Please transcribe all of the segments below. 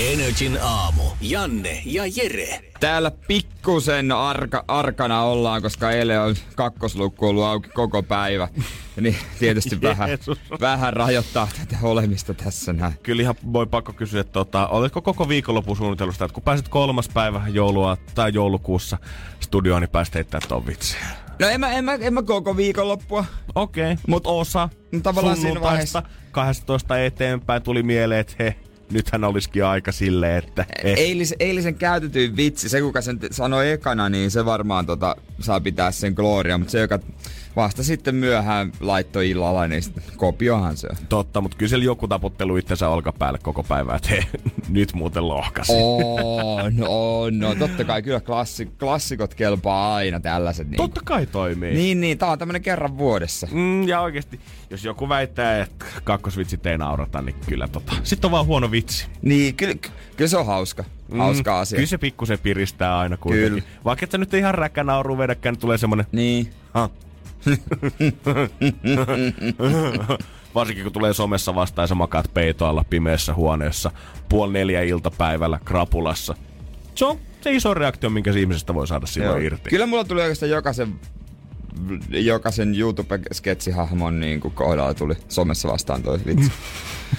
Energin aamu. Janne ja Jere. Täällä pikkusen arka, arkana ollaan, koska eilen on kakkoslukku ollut auki koko päivä. Niin tietysti vähän, vähän rajoittaa tätä olemista tässä näin. Kyllä ihan voi pakko kysyä, että tota, oletko koko viikonlopun suunnitellut sitä, että kun pääset kolmas päivä joulua tai joulukuussa studioon, niin pääset heittämään ton vitsiä. No en mä, en mä, en mä koko viikonloppua. Okei, okay, mutta osa No tavallaan siinä vaiheessa- 12 eteenpäin tuli mieleen, että he, nythän olisikin aika silleen, että eh. Eilis, eilisen käytetyin vitsi, se kuka sen sanoi ekana, niin se varmaan tota, saa pitää sen gloria, mutta se joka vasta sitten myöhään laittoi illalla, niin kopiohan se. Totta, mutta kyllä joku taputtelu itsensä olkapäälle koko päivä, että nyt muuten lohkasi. On, on, no totta kai kyllä klassi, klassikot kelpaa aina tällaiset. Niin. Totta kai toimii. Niin, niin, tää on tämmönen kerran vuodessa. Mm, ja oikeesti, jos joku väittää, että kakkosvitsit ei naurata, niin kyllä tota. Sitten on vaan huono vitsi. Niin, kyllä, kyllä se on hauska. Hauska asia. Mm, Kyllä se pikkusen piristää aina kuitenkin. Kyllä. Vaikka et sä nyt ihan räkkänauru vedäkään, niin tulee semmonen... Niin. Ha. Varsinkin kun tulee somessa vastaan ja sä makaat peitoalla pimeässä huoneessa puoli neljä iltapäivällä krapulassa. Se on se iso reaktio, minkä ihmisestä voi saada silloin irti. Kyllä mulla tuli oikeastaan jokaisen jokaisen YouTube-sketsihahmon niin kuin kohdalla tuli somessa vastaan toi vitsi.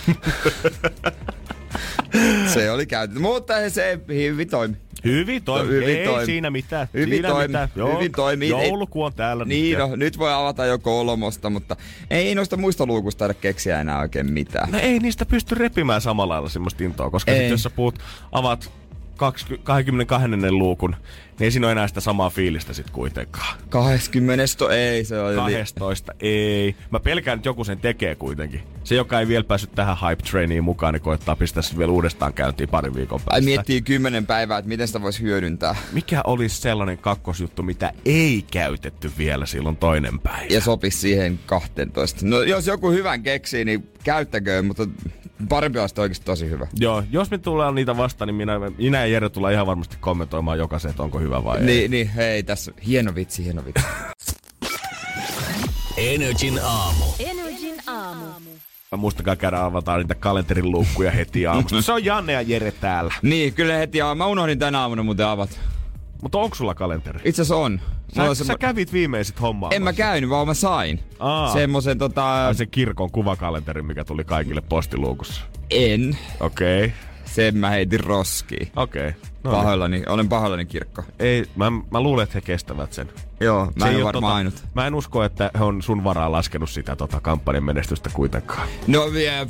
se oli käytetty, mutta se hyvin toimi. Hyvin toimi. Hyvin ei toimi. siinä mitään. Hyvin siinä toimi. mitään. Hyvin toimi. Jouluku on täällä. Niin, nyt. no, nyt voi avata jo kolmosta, mutta ei noista muista luukusta taida keksiä enää oikein mitään. No ei niistä pysty repimään samalla lailla semmoista intoa, koska sit jos sä puhut, avaat 20, 22. luukun, niin ei siinä ole enää sitä samaa fiilistä sit kuitenkaan. 20. To, ei, se on jo li- 12, ei. Mä pelkään, että joku sen tekee kuitenkin. Se, joka ei vielä päässyt tähän hype trainiin mukaan, niin koittaa pistää sen vielä uudestaan käyntiin parin viikon päästä. Ai miettii kymmenen päivää, että miten sitä voisi hyödyntää. Mikä olisi sellainen kakkosjuttu, mitä ei käytetty vielä silloin toinen päivä? Ja sopisi siihen 12. No jos joku hyvän keksii, niin käyttäköön, mutta parempi olisi oikeasti tosi hyvä. Joo, jos me tullaan niitä vastaan, niin minä, minä ja Jere tullaan ihan varmasti kommentoimaan jokaisen, että onko hyvä vai ei. Niin, niin, hei, tässä hieno vitsi, hieno vitsi. Energin aamu. Energin aamu. Muistakaa käydä avataan niitä kalenterin luukkuja heti aamusta. Se on Janne ja Jere täällä. niin, kyllä heti, ja mä unohdin tänä aamuna muuten avata. Mutta onko sulla kalenteri? Itse asiassa on. Sä, on sä semmo- kävit viimeisit hommaa. en mä käynyt, vaan mä sain. Aa. Semmosen tota... Ai se kirkon kuvakalenteri, mikä tuli kaikille postiluukussa. En. Okei. Okay. Sen mä heitin roskiin. Okei. Okay. No niin. Pahoillani, olen pahoillani kirkko. Ei, mä, mä luulen, että he kestävät sen. Joo, mä Se en ole varmaan ainut. Mä en usko, että he on sun varaa laskenut sitä tota, kampanjan menestystä kuitenkaan. No vielä,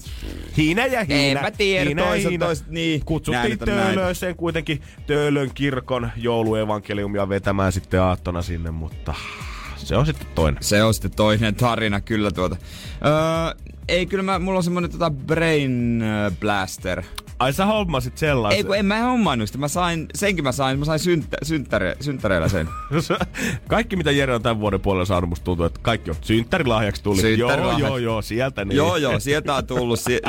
Hiina ja hiina. En mä tiedä, hiina ja toiset- hiina. toiset- niin, Kutsuttiin. Töölöseen kuitenkin Töölön kirkon jouluevankeliumia vetämään sitten aattona sinne, mutta se on sitten toinen. se on sitten toinen tarina kyllä tuota. Öö, ei, kyllä mä, mulla on semmonen tota Brain Blaster. Ai sä hommasit sellaisen. Ei kun en mä hommannut sitä, mä sain, senkin mä sain, mä sain syntä, synttäre, synttäreillä sen. Kaikki mitä Jere on tämän vuoden puolella saanut, musta tuntuu, että kaikki on synttärilahjaksi tuli. Joo, Synttärilahjaksi. joo, joo, sieltä niin. joo joo, sieltä on tullut, si-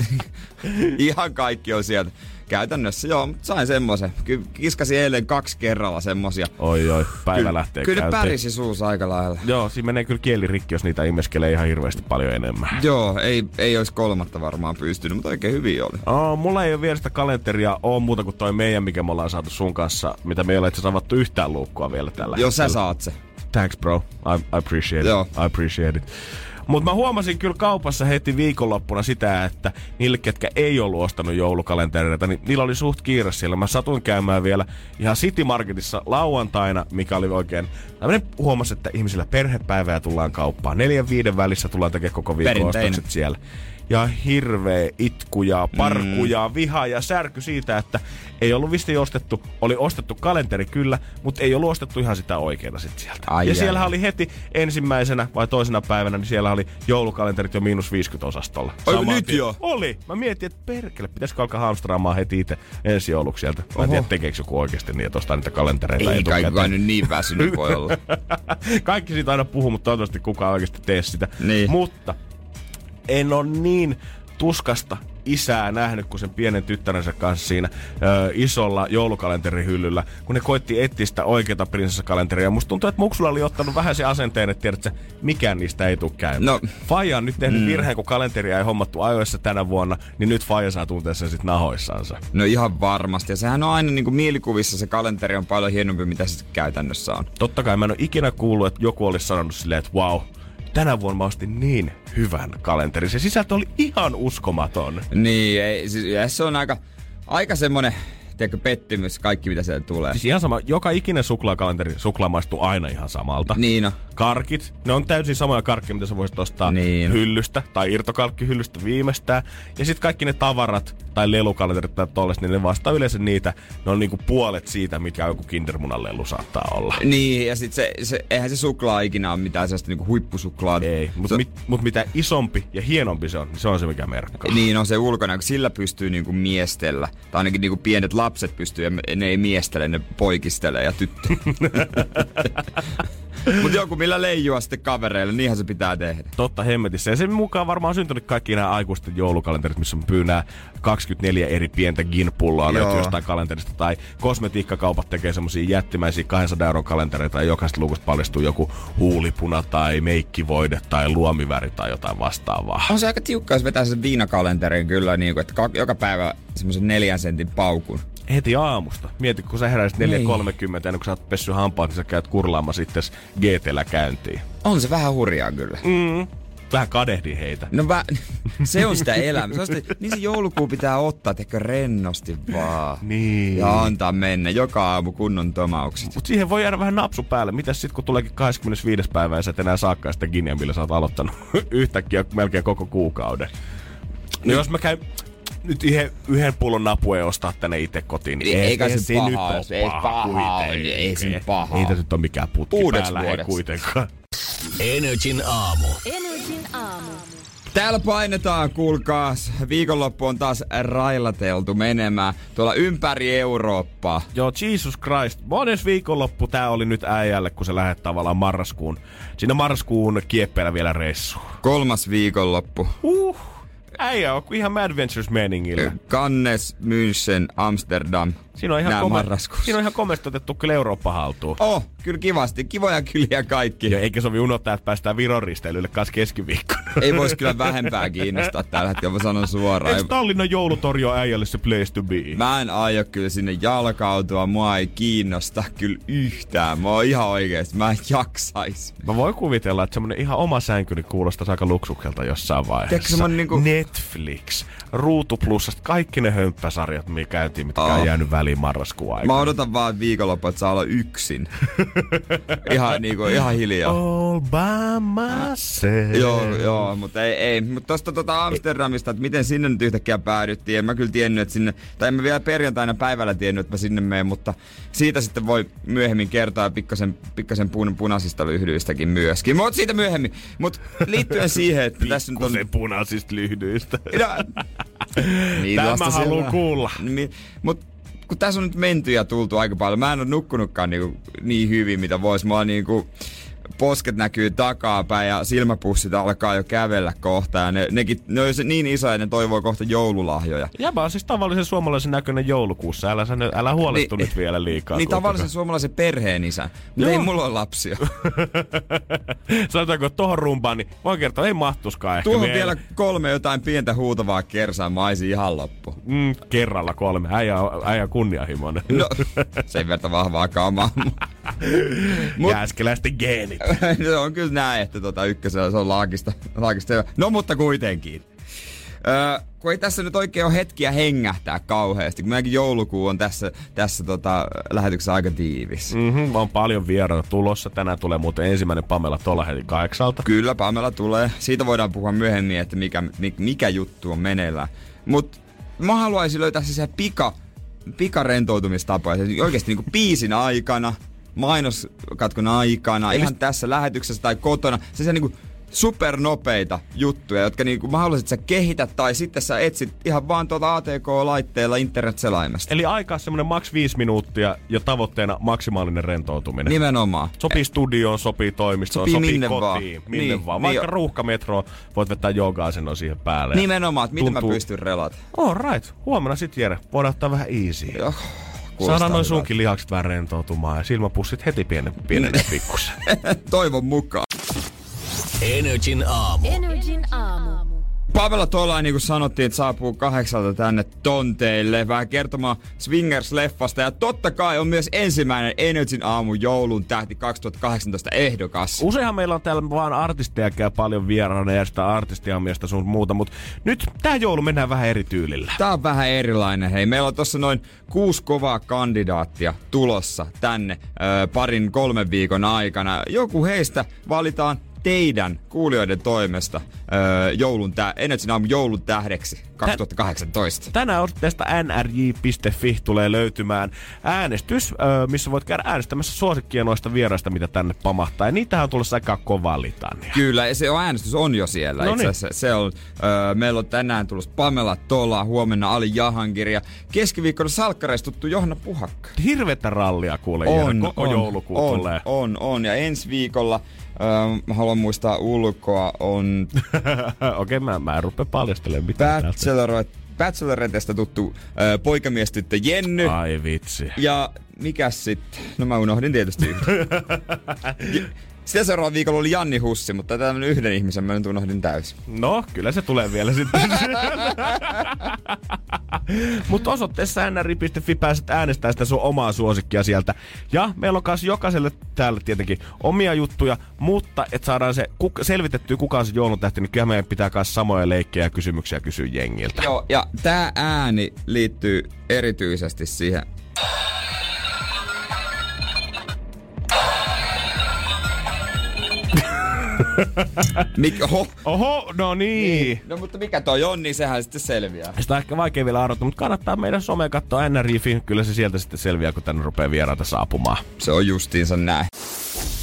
ihan kaikki on sieltä. Käytännössä joo, sain semmosen. Kyllä kiskasin eilen kaksi kerralla semmosia. Oi, oi, päivä Kyllä- lähtee Kyllä käyntiin. pärisi suus aika lailla. Joo, siinä menee kyllä kieli rikki, jos niitä imeskelee ihan hirveästi paljon enemmän. Joo, ei, ei olisi kolmatta varmaan pystynyt, mutta oikein hyvin oli. Oh, mulla ei ole vielä sitä kalenteria on muuta kuin toi meidän, mikä me ollaan saatu sun kanssa, mitä me ei ole itse avattu yhtään luukkua vielä tällä Jos sä saat se. Thanks bro, I, I appreciate Joo. it. I appreciate it. Mutta mä huomasin kyllä kaupassa heti viikonloppuna sitä, että niille, ketkä ei ollut ostanut joulukalentereita, niin niillä oli suht kiire siellä. Mä satuin käymään vielä ihan City Marketissa lauantaina, mikä oli oikein... Mä huomasin, että ihmisillä perhepäivää tullaan kauppaan. Neljän viiden välissä tullaan tekemään koko viikon ostokset siellä. Ja hirveä itku ja parku ja viha ja särky siitä, että Ei ollut visti ostettu, oli ostettu kalenteri kyllä, mutta ei ollut ostettu ihan sitä oikeaa sit sieltä. Ai, ja siellä oli heti ensimmäisenä vai toisena päivänä, niin siellä oli joulukalenterit jo miinus 50 osastolla. Oi, Saman nyt jo? Oli. Mä mietin, että perkele, pitäisikö alkaa hamstraamaan heti itse ensi jouluksi sieltä. Mä en tiedä, tekeekö joku oikeasti niin, että ostaa niitä kalentereita Ei kai kukaan nyt niin väsynyt voi olla. Kaikki siitä aina puhuu, mutta toivottavasti kukaan oikeasti tee sitä. Niin. Mutta en ole niin tuskasta isää nähnyt kuin sen pienen tyttärensä kanssa siinä ö, isolla joulukalenterihyllyllä, kun ne koitti etsiä sitä oikeata prinsessakalenteria. Musta tuntuu, että Muksula oli ottanut vähän se asenteen, että tiedät, sä, mikään niistä ei tule käymään. No. Faija on nyt tehnyt mm. virheen, kun kalenteria ei hommattu ajoissa tänä vuonna, niin nyt Faija saa tuntea sen sitten nahoissansa. No ihan varmasti. Ja sehän on aina niin kuin mielikuvissa se kalenteri on paljon hienompi, mitä se käytännössä on. Totta kai mä en ole ikinä kuullut, että joku olisi sanonut silleen, että wow, tänä vuonna mä ostin niin hyvän kalenterin. Se sisältö oli ihan uskomaton. Niin, ei, siis, se on aika, aika semmonen, tiedätkö, pettymys, kaikki mitä sieltä tulee. Siis ihan sama, joka ikinen suklaakalenteri, suklaa maistuu aina ihan samalta. Niin. Karkit, ne on täysin samoja karkkeja, mitä sä voisit ostaa Niin. hyllystä tai irtokalkkihyllystä viimeistään. Ja sitten kaikki ne tavarat tai lelukalenterit tai tolles, niin ne vastaa yleensä niitä. Ne on niinku puolet siitä, mikä joku kindermunan lelu saattaa olla. Niin, ja sit se, se, eihän se suklaa ikinä ole mitään sellaista niinku huippusuklaa. Ei, mutta se, mit, mut mitä isompi ja hienompi se on, niin se on se, mikä merkkaa. Niin on se ulkona, kun sillä pystyy niinku miestellä. Tai ainakin niinku pienet lapset pystyy, ja ne ei miestele, ne poikistelee ja tyttö. Mutta joku millä leijua sitten kavereille, niinhän se pitää tehdä. Totta hemmetissä. Ja sen mukaan varmaan on syntynyt kaikki nämä aikuisten joulukalenterit, missä on pyynää 24 eri pientä ginpulloa löytyy jostain kalenterista. Tai kosmetiikkakaupat tekee semmosia jättimäisiä 200 euron kalentereita ja jokaisesta luvusta paljastuu joku huulipuna tai meikkivoide tai luomiväri tai jotain vastaavaa. On se aika tiukka, jos vetää sen viinakalenterin kyllä, niin kuin, että ka- joka päivä semmoisen neljän sentin paukun. Heti aamusta. Mieti, kun sä heräisit 4.30 Niin. ennen kuin sä oot pessy hampaat, niin sä käyt kurlaamaan sitten GTllä käyntiin. On se vähän hurjaa kyllä. Mm. Vähän kadehdin heitä. No vä- se on sitä elämää. Se on sitä, niin se joulukuu pitää ottaa, tekö rennosti vaan. Niin. Ja antaa mennä joka aamu kunnon tomaukset. Mutta siihen voi jäädä vähän napsu päälle. Mitäs sitten kun tuleekin 25. päivä ja sä et enää saakaan sitä Guinea, millä sä oot aloittanut yhtäkkiä melkein koko kuukauden. No jos mä käyn nyt yhden, yhden pullon napuja ostaa tänne itse kotiin, niin Ei- eikä se nyt paha, ole se ei paha ole, kuitenkaan. ei se nyt paha Ei ole. tässä nyt ole mikään putki Uudeksi päällä, ei vuodeksi. kuitenkaan. Energin aamu. Energin aamu. Täällä painetaan, kuulkaas. Viikonloppu on taas railateltu menemään tuolla ympäri Eurooppaa. Joo, Jesus Christ. Mones viikonloppu tää oli nyt äijälle, kun se lähdet tavallaan marraskuun. Siinä marraskuun kieppeillä vielä reissu. Kolmas viikonloppu. Uh, äijä on ihan Mad Ventures meningillä. Cannes, München, Amsterdam. Siinä on ihan, Nää kome- siinä on ihan komeasti otettu kyllä Eurooppa haltuun. Oh, kyllä kivasti. Kivoja kyliä kaikki. Ja eikä sovi unohtaa, että päästään Viron risteilylle keskiviikkona. Ei voisi kyllä vähempää kiinnostaa tällä hetkellä, mä sanon suoraan. Eikö Tallinnan joulutori ole äijälle se place to be? Mä en aio kyllä sinne jalkautua, mua ei kiinnosta kyllä yhtään. Mä oon ihan oikeesti, mä en jaksais. Mä voin kuvitella, että semmonen ihan oma sänky niin kuulostaa aika luksukselta jossain vaiheessa. Tiedätkö niinku- Netflix, Ruutu Plusasta, kaikki ne hömppäsarjat, mikä käytiin, mitkä Oh. on jäänyt väliin marraskuun Mä aikana. odotan vaan viikonloppu, että saa olla yksin. ihan, niinku, ihan hiljaa. All by myself. Joo, joo, mutta ei, ei. Mutta tosta tota Amsterdamista, että miten sinne nyt yhtäkkiä päädyttiin. En mä kyllä tiennyt, että sinne, tai en mä vielä perjantaina päivällä tiennyt, että mä sinne menen, mutta siitä sitten voi myöhemmin kertoa pikkasen, pikkasen pun, punaisista lyhdyistäkin myöskin. Mutta siitä myöhemmin. Mutta liittyen siihen, että tässä nyt on... Punaisista lyhdyistä. No, niin, Tämä mä haluan kuulla. Niin, Mut kun tässä on nyt menty ja tultu aika paljon, mä en ole nukkunutkaan niinku niin hyvin, mitä vois. Mulla niinku posket näkyy takapäin ja silmäpussit alkaa jo kävellä kohta. Ja ne, nekin, ne on niin isoja, ne toivoo kohta joululahjoja. Jäbä on siis tavallisen suomalaisen näköinen joulukuussa. Älä, sä, älä huolestu Niin- nyt vielä liikaa. Niin kuitenkaan. tavallisen suomalaisen perheen isä. Mutta ei mulla ole lapsia. Sanotaanko, että tohon rumpaan, niin voin kertoa, ei mahtuskaan ehkä. Tuohon vielä kolme jotain pientä huutavaa kersaa, mä aisin ihan loppu. Mm, kerralla kolme. Äijä, äijä kunnianhimoinen. No, sen verran vahvaa kamaa. Mut- Jääskeläisten se on kyllä näin, että tota ykkösellä se on laakista. laakista. No mutta kuitenkin. Öö, kun ei tässä nyt oikein ole hetkiä hengähtää kauheasti, kun meidänkin joulukuu on tässä, tässä tota, lähetyksessä aika tiivis. Mm. Mm-hmm, on paljon vieraita tulossa. Tänään tulee muuten ensimmäinen Pamela tuolla heti kahdeksalta. Kyllä, Pamela tulee. Siitä voidaan puhua myöhemmin, että mikä, mi- mikä juttu on meneillään. Mutta mä haluaisin löytää se pika pikarentoutumistapoja. Siis oikeasti niinku biisin aikana, mainoskatkon aikana, ihan tässä lähetyksessä tai kotona. Se se niinku supernopeita juttuja, jotka niinku mahdollisesti sä kehität tai sitten sä etsit ihan vaan tuolta ATK-laitteella internet-selaimesta. Eli aikaa semmonen maks 5 minuuttia ja tavoitteena maksimaalinen rentoutuminen. Nimenomaan. Sopii studioon, sopii toimistoon, Sopii sopii, minne kotiin, vaan. minne Niin, vaan. niin Vaikka jo. ruuhkametro voit vetää jogaa sen siihen päälle. Nimenomaan, että miten Tuntuu- mä pystyn relata. All right. Huomenna sit Jere. Voidaan ottaa vähän easy. Joo, kuulostaa Saadaan noin sunkin lihakset vähän rentoutumaan ja silmäpussit heti pienen, pienenee pikkusen. Toivon mukaan. Energin aamu. Energin aamu. Pavela Tola, niin kuin sanottiin, että saapuu kahdeksalta tänne tonteille vähän kertomaan Swingers-leffasta. Ja totta kai on myös ensimmäinen Energyn aamu joulun tähti 2018 ehdokas. Useinhan meillä on täällä vaan artisteja käy paljon vieraana ja sitä artistia miestä sun muuta, mutta nyt tää joulu mennään vähän eri tyylillä. Tää on vähän erilainen. Hei, meillä on tossa noin kuusi kovaa kandidaattia tulossa tänne ö, parin kolmen viikon aikana. Joku heistä valitaan teidän kuulijoiden toimesta ö, joulun tä- Energyn aamun joulun tähdeksi 2018. Tänään osoitteesta nrj.fi tulee löytymään äänestys, ö, missä voit käydä äänestämässä suosikkia noista vieraista, mitä tänne pamahtaa. Ja niitähän on tulossa aika kova litania. Kyllä, ja se on, äänestys on jo siellä. No Itse niin. asiassa se on, öö, meillä on tänään tulossa Pamela Tola, huomenna Ali Jahangir ja keskiviikkona salkkareista tuttu Johanna Puhakka. Hirvetä rallia kuule, Jere. koko joulukuu on, tulee. on, on, ja ensi viikolla, öö, mä haluan muistaa ulkoa, on Okei, okay, mä, mä en rupea paljastelemaan mitään täältä. Bachelorette, Bachelorettestä tuttu öö, poikamiestyttö Jenny. Ai vitsi. Ja mikäs sitten? No mä unohdin tietysti yhden. Sitä seuraavalla viikolla oli Janni Hussi, mutta tämmönen yhden ihmisen mä nyt unohdin täysin. No, kyllä se tulee vielä sitten. Mutta osoitteessa nri.fi pääset äänestämään sitä sun omaa suosikkia sieltä. Ja meillä on kanssa jokaiselle täällä tietenkin omia juttuja, mutta et saadaan se kuk- selvitettyä kuka on se jouluntähti, niin kyllä meidän pitää myös samoja leikkejä ja kysymyksiä kysyä jengiltä. Joo, ja tää ääni liittyy erityisesti siihen. Mik, oho, Oho, no niin. No mutta mikä toi on, niin sehän sitten selviää. Sitä on ehkä vaikea vielä arvata, mutta kannattaa meidän some katsoa NRIFin. Kyllä se sieltä sitten selviää, kun tänne rupeaa vieraita saapumaan. Se on justiinsa näin.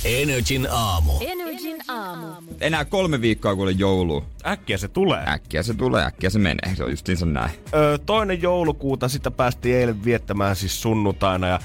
Energin aamu. Energin aamu. Enää kolme viikkoa kuule joulua. Äkkiä se tulee. Äkkiä se tulee, äkkiä se menee. Se on justiinsa näin. Ö, toinen joulukuuta sitä päästiin eilen viettämään siis sunnuntaina ja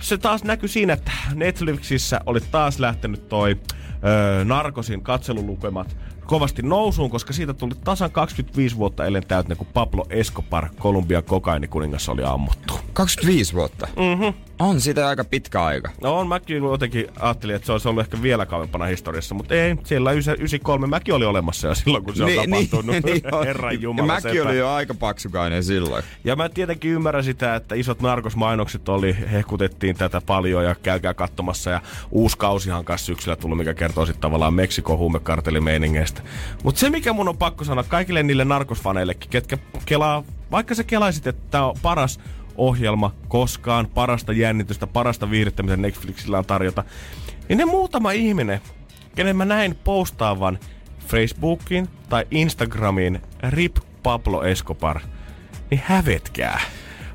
se taas näkyi siinä, että Netflixissä oli taas lähtenyt toi ö, Narkosin katselulukemat kovasti nousuun, koska siitä tuli tasan 25 vuotta ellen täytäneen, kun Pablo Escobar, Kolumbian kokainikuningas, oli ammuttu. 25 vuotta. Mhm. On siitä aika pitkä aika. No on, mäkin jotenkin ajattelin, että se olisi ollut ehkä vielä kauempana historiassa, mutta ei, siellä 93 mäkin oli olemassa jo silloin, kun se on tapahtunut. on. Herran ja Jumala mäkin sepä. olin jo aika paksukainen silloin. Ja mä tietenkin ymmärrän sitä, että isot narkosmainokset oli, hehkutettiin tätä paljon ja käykää katsomassa. Ja uusi kausihan kanssa syksyllä tullut, mikä kertoo sitten tavallaan Meksikon huumekartelimeiningeistä. Mutta se, mikä mun on pakko sanoa kaikille niille narkosfaneillekin, ketkä kelaa, vaikka sä kelaisit, että tää on paras ohjelma koskaan, parasta jännitystä, parasta viihdettä, mitä Netflixillä on tarjota, niin ne muutama ihminen, kenen mä näin postaavan Facebookiin tai Instagramiin RIP Pablo Escobar, niin hävetkää.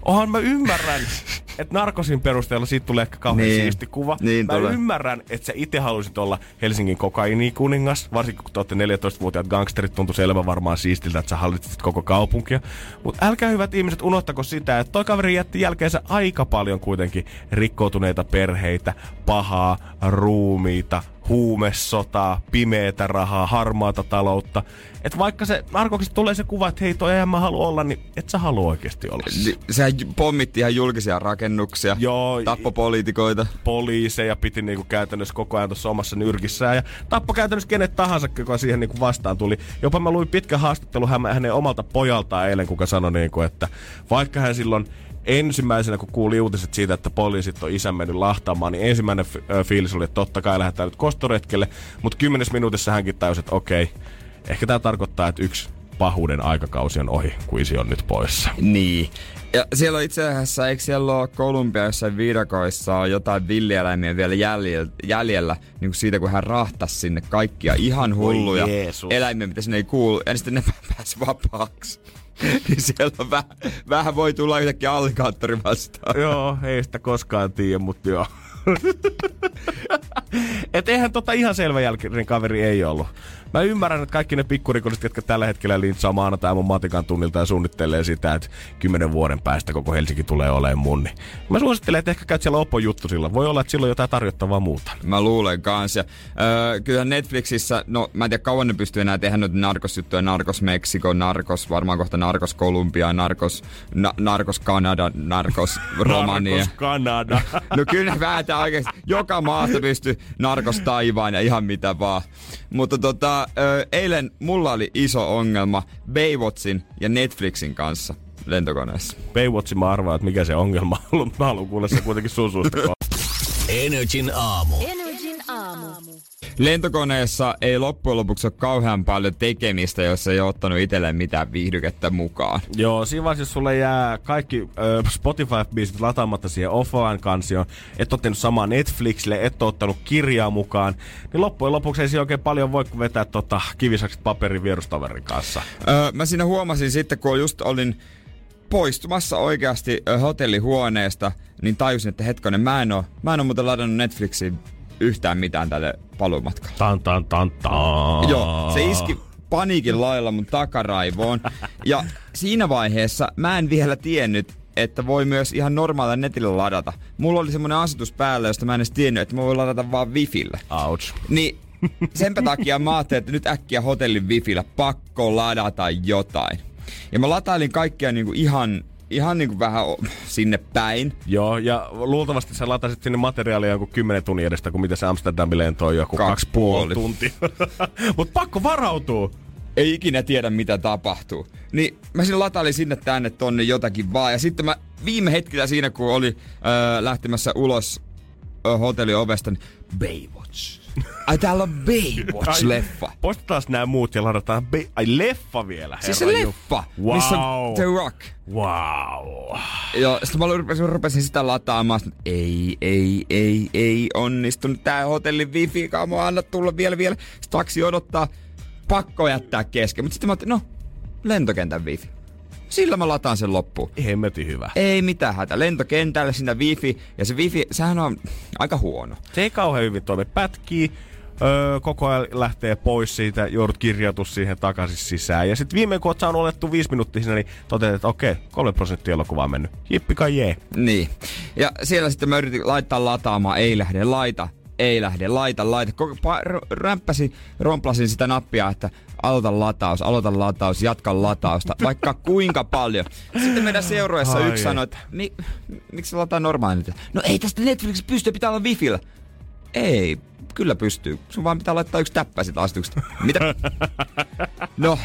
Onhan mä ymmärrän, että narkosin perusteella siitä tulee ehkä kauhean Niin. siisti kuva. Niin mä tulee. ymmärrän, että sä itse haluaisit olla Helsingin kokainikuningas, varsinkin kun te olette 14-vuotiaat gangsterit, tuntuu selvä varmaan siistiltä, että sä hallitsit koko kaupunkia. Mutta älkää hyvät ihmiset unohtako sitä, että toi kaveri jätti jälkeensä aika paljon kuitenkin rikkoutuneita perheitä, pahaa, ruumiita, huumesotaa, pimeätä rahaa, harmaata taloutta. Että vaikka se narkoksesta tulee se kuva, että hei toi en mä halua olla, niin et sä halua oikeasti olla. se. Ni- Sehän pommitti ihan julkisia rakennuksia, Joo, tappopoliitikoita. poliiseja piti niinku käytännössä koko ajan tuossa omassa nyrkissään ja tappoi käytännössä kenet tahansa, joka siihen niinku vastaan tuli. Jopa mä luin pitkän haastattelun hän, hänen omalta pojaltaan eilen, kuka sanoi niinku, että vaikka hän silloin ensimmäisenä, kun kuuli uutiset siitä, että poliisit on isän mennyt lahtaamaan, niin ensimmäinen fiilis oli, että totta kai lähdetään nyt kostoretkelle, mutta kymmenes minuutissa hänkin tajusi, että okei, ehkä tämä tarkoittaa, että yksi pahuuden aikakausi on ohi, kun isi on nyt poissa. Niin. Ja siellä on itse asiassa, eikö siellä ole Kolumbia jossain viidakoissa on jotain villieläimiä vielä jäljellä, jäljellä niin kuin siitä, kun hän rahtasi sinne kaikkia ihan hulluja Jeesus. eläimiä, mitä sinne ei kuulu, ja sitten ne pääsi vapaaksi. niin siellä vähän, vähän voi tulla yhtäkkiä allikaattori vastaan. Joo, ei sitä koskaan tiedä, mutta joo. Et eihän tota ihan selvä jälkeen kaveri ei ollut. Mä ymmärrän, että kaikki ne pikkurikolliset, jotka tällä hetkellä lintsaa maanantai mun matikan tunnilta ja suunnittelee sitä, että kymmenen vuoden päästä koko Helsinki tulee olemaan mun. Niin mä suosittelen, että ehkä käyt siellä Oppo juttu sillä. Voi olla, että silloin jotain tarjottavaa muuta. Mä luulen kans. Ja, öö, kyllähän Netflixissä, no mä en tiedä kauan ne pystyy enää tehdä noita narkosjuttuja. Narkos Meksiko, Narkos, varmaan kohta Narkos Kolumbia, Narkos, na, Narkos Kanada, Narkos Romania. Narkos Kanada. No kyllä vääntää oikeesti. Joka maasta pystyy narkos taivaan ja ihan mitä vaan. Mutta tota, ö, eilen mulla oli iso ongelma Baywatchin ja Netflixin kanssa lentokoneessa. Baywatchin mä arvaan, että mikä se ongelma on ollut. Mä haluan kuulla se kuitenkin sun suusta. Energin aamu. Energin aamu. Lentokoneessa ei loppujen lopuksi ole kauhean paljon tekemistä, jos ei ole ottanut itselleen mitään viihdykettä mukaan. Joo, siinä vaiheessa, jos sulle jää kaikki ö, Spotify-biisit lataamatta siihen offline kansioon, et ottanut samaa Netflixille, et ottanut kirjaa mukaan, niin loppujen lopuksi ei siinä oikein paljon voi vetää tota kivisakset paperin vierustaverin kanssa. Öö, mä siinä huomasin sitten, kun just olin poistumassa oikeasti hotellihuoneesta, niin tajusin, että hetkonen, mä en oo, mä en oo muuten ladannut Netflixiin yhtään mitään tälle paluumatkalle. Tan tan tan tan. Joo, se iski paniikin lailla mun takaraivoon. Ja siinä vaiheessa mä en vielä tiennyt, että voi myös ihan normaalilla netillä ladata. Mulla oli semmonen asetus päällä, josta mä en edes tiennyt, että mä voin ladata vaan Wifillä. Ouch. Niin senpä takia mä ajattelin, että nyt äkkiä hotellin Wifillä pakko ladata jotain. Ja mä latailin kaikkea niinku ihan, ihan niinku vähän o- sinne päin. Joo, ja luultavasti sä latasit sinne materiaalia joku 10 tunnin edestä, kuin mitä se Amsterdamin lento on joku Kaksi kaksi puoli puoli. tuntia. Mut pakko varautua. ei ikinä tiedä mitä tapahtuu. Niin mä sinne latailin sinne tänne tonne jotakin vaan. Ja sitten mä viime hetkellä siinä, kun oli öö, lähtemässä ulos öö, hotellin ovesta, niin Baywatch. Ai täällä on Baywatch-leffa. Poistetaan nämä muut ja ladataan... Be- Ai leffa vielä, Siis se herra Ju- leffa, wow. missä on The Rock. Wow. Ja sitten mä rupesin, rupesin sitä lataamaan. Sitten, ei, ei, ei, ei onnistunut. Tää hotellin wifi, kamo, anna tulla vielä, vielä. Sitten taksi odottaa. Pakko jättää kesken. Mutta sitten mä ajattelin, no, lentokentän wifi. Sillä mä lataan sen loppuun. Hemmetin hyvä. Ei mitään hätä. Lentokentälle sinne wifi. Ja se wifi, sehän on aika huono. Se ei kauhean hyvin toimi. Pätkii, öö, koko ajan lähtee pois siitä, joudut kirjautus siihen takaisin sisään. Ja sitten viimein kun oot saanut olettu viisi minuuttia siinä, niin toteat, että okei, kolme prosenttia elokuvaa on mennyt. Jippi kai jee. Niin. Ja siellä sitten mä yritin laittaa lataamaan, ei lähde, laita, ei lähde, laita, laita. Koko pa- r- rämppäsin, romplasin sitä nappia, että aloita lataus, aloita lataus, jatka latausta, vaikka kuinka paljon. Sitten meidän seurueessa Ai yksi sanoi, että Mi- miksi lataa normaalit? No ei tästä Netflix pysty, pitää olla wifillä. Ei, kyllä pystyy. Sun vaan pitää laittaa yksi täppä sitä asetuksesta. Mitä? No,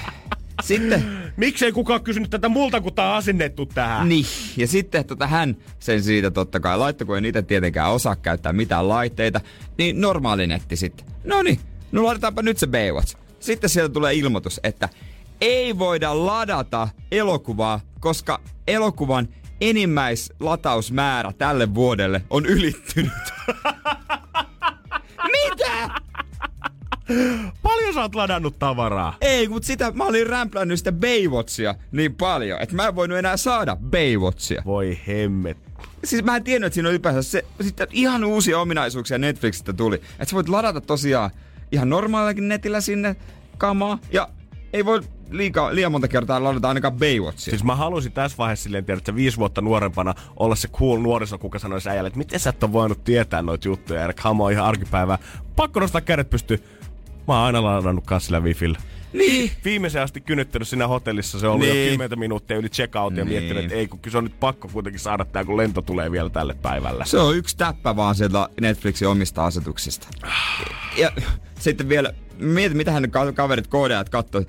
sitten Miksei kukaan kysynyt tätä multa, kun tää on asennettu tähän? niin, ja sitten tota, hän sen siitä totta kai laittoi, kun ei niitä tietenkään osaa käyttää mitään laitteita, niin normaali netti sitten. No niin, no ladataanpa nyt se Baywatch. Sitten sieltä tulee ilmoitus, että ei voida ladata elokuvaa, koska elokuvan enimmäislatausmäärä tälle vuodelle on ylittynyt. Mitä? Paljon sä oot ladannut tavaraa. Ei, mutta sitä mä olin rämplännyt sitä Baywatchia niin paljon, että mä en voinut enää saada Baywatchia. Voi hemmet. Siis mä en tiennyt, että siinä on ylipäänsä se, sitten ihan uusia ominaisuuksia Netflixistä tuli. Että sä voit ladata tosiaan ihan normaalillakin netillä sinne kamaa ja ei voi liikaa, liian monta kertaa ladata ainakaan Baywatchia. Siis mä halusin tässä vaiheessa silleen tiedä, että viisi vuotta nuorempana olla se cool nuoriso, kuka sanoisi äijälle, että miten sä et ole voinut tietää noita juttuja. Ja kamo on ihan arkipäivää. Pakko nostaa kädet pysty. Mä oon aina ladannut kanssa sillä wifillä. Niin. Viimeisen asti kynyttänyt siinä hotellissa. Se on ollut Niin. jo 10 minuuttia yli check-out ja Niin. miettinyt, että ei, kun se on nyt pakko kuitenkin saada tää, kun lento tulee vielä tälle päivällä. Se on yksi täppä vaan sieltä Netflixin omista asetuksista. Ja sitten vielä, mietin mitä hän ka- kaverit koodeat kattoo,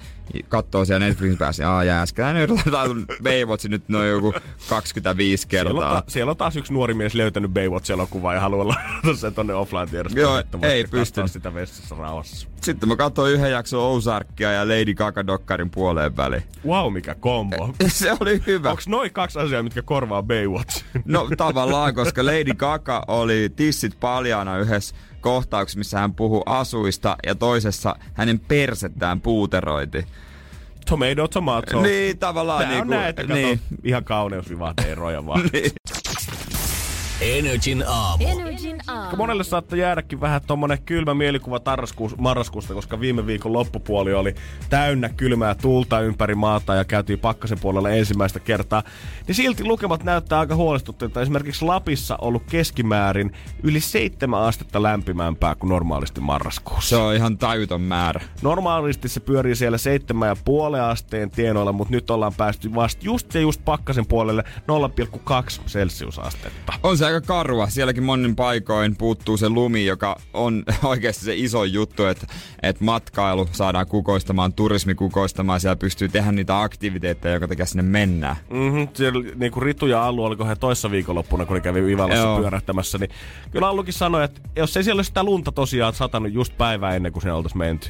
kattoo siellä Netflixin päässä. Aa jääskään, nyt laitetaan Baywatch nyt noin joku 25 Siellä on, kertaa. ta- siellä on taas yksi nuori mies löytänyt Baywatch-elokuvaa ja haluaa ladata sen tonne offline-tiedostoon. Joo, että voi ei pystynyt. sitä vessassa rauhassa. Sitten mä katsoin yhden jakson Ozarkia ja Lady Gaga Dokkarin puoleen väliin. Wow, mikä kombo. Se oli hyvä. Onks noin kaksi asiaa, mitkä korvaa Baywatch? No tavallaan, koska Lady Gaga oli tissit paljaana yhdessä kohtauksessa, missä hän puhui asuista ja toisessa hänen persettään puuteroiti. tomato, tomato. Niin, tavallaan Tää on niinku, näitä, kato, niin. ihan kauneusvivahdeeroja vaan. Energin aamu. Energin aamu. Monelle saattaa jäädäkin vähän tommonen kylmä mielikuva tarraskuus, marraskuusta, koska viime viikon loppupuoli oli täynnä kylmää tuulta ympäri maata ja käytiin pakkasen puolella ensimmäistä kertaa. Niin silti lukemat näyttää aika huolestuttavilta. Esimerkiksi Lapissa ollut keskimäärin yli seitsemän astetta lämpimämpää kuin normaalisti marraskuussa. Se on ihan tajuton määrä. Normaalisti se pyörii siellä seitsemän ja puolen asteen tienoilla, mutta nyt ollaan päästy vasta just ja just pakkasen puolelle 0,2 celsiusastetta. On se aika karua. Sielläkin monin paikoin puuttuu se lumi, joka on oikeasti se iso juttu, että, että matkailu saadaan kukoistamaan, turismi kukoistamaan. Siellä pystyy tehdä niitä aktiviteetteja, joka takia sinne mennään. Mm-hmm. Siellä niin kuin Ritu ja Allu, oliko he toissa viikonloppuna, kun ne kävi Vivalassa Joo. pyörähtämässä, niin kyllä Allukin sanoi, että jos ei siellä olisi sitä lunta tosiaan satanut just päivää ennen kuin sinne oltaisiin menty,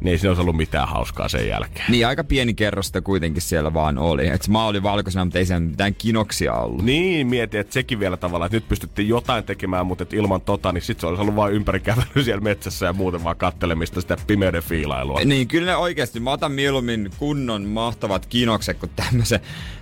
niin ei siinä olisi ollut mitään hauskaa sen jälkeen. Niin aika pieni kerros sitä kuitenkin siellä vaan oli. Et se maa oli valkoisena, mutta ei siellä mitään kinoksia ollut. Niin, mietin, että sekin vielä tavallaan, että nyt pystyttiin jotain tekemään, mutta et ilman tota, niin sit se olisi ollut vain ympärikävely siellä metsässä ja muuten vaan kattelemista sitä pimeyden fiilailua. Niin kyllä ne oikeasti, mä otan mieluummin kunnon mahtavat kinokset kuin tämmöisen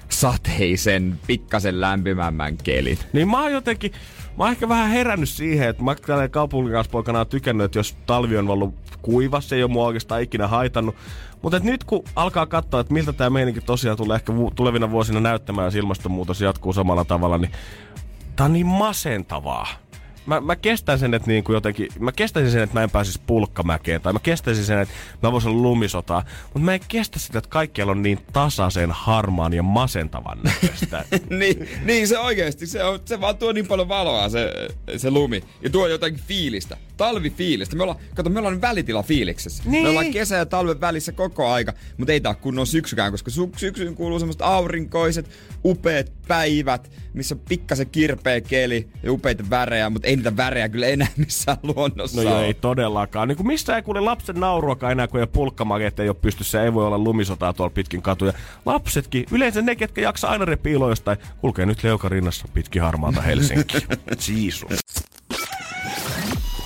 sateisen, pikkasen lämpimämmän kelin. Niin mä oon jotenkin, mä oon ehkä vähän herännyt siihen, että mä tällä kaupunkilaispoikana oon tykännyt, että jos talvi on ollut kuiva, se ei ole mua oikeastaan ikinä haitannut. Mutta nyt kun alkaa katsoa, että miltä tämä meininki tosiaan tulee ehkä tulevina vuosina näyttämään, jos ilmastonmuutos jatkuu samalla tavalla, niin tää on niin masentavaa. Mä, mä kestän sen, että niinku jotenkin, mä kestäisin sen, että mä en pääsisi pulkkamäkeen, tai mä kestäisin sen, että mä voisin lumisotaa, mutta mä en kestä sitä, että kaikkialla on niin tasaisen, harmaan ja masentavan näköistä. niin, niin, se oikeasti, se, on, se vaan tuo niin paljon valoa se, se lumi. Ja tuo jotakin fiilistä, talvifiilistä. Me ollaan, kato, me ollaan nyt välitila fiiliksessä. Niin. Me ollaan kesä ja talven välissä koko aika, mutta ei tää kunnon syksykään, koska sy- syksyyn kuuluu semmoista aurinkoiset, upeat päivät, missä on pikkasen kirpeä keli ja upeita värejä, mutta ei niitä värejä kyllä enää missään luonnossa No joo, ei todellakaan. Niin kuin missä ei kuule lapsen nauruakaan enää, kun ei pulkkamakeet ei ole pystyssä, ei voi olla lumisotaa tuolla pitkin katuja. Lapsetkin, yleensä ne, ketkä jaksaa aina repiiloa jostain, kulkee nyt leuka rinnassa pitkin harmaata Helsinkiä. Jeesus.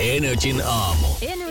Energin aamu. Energin aamu.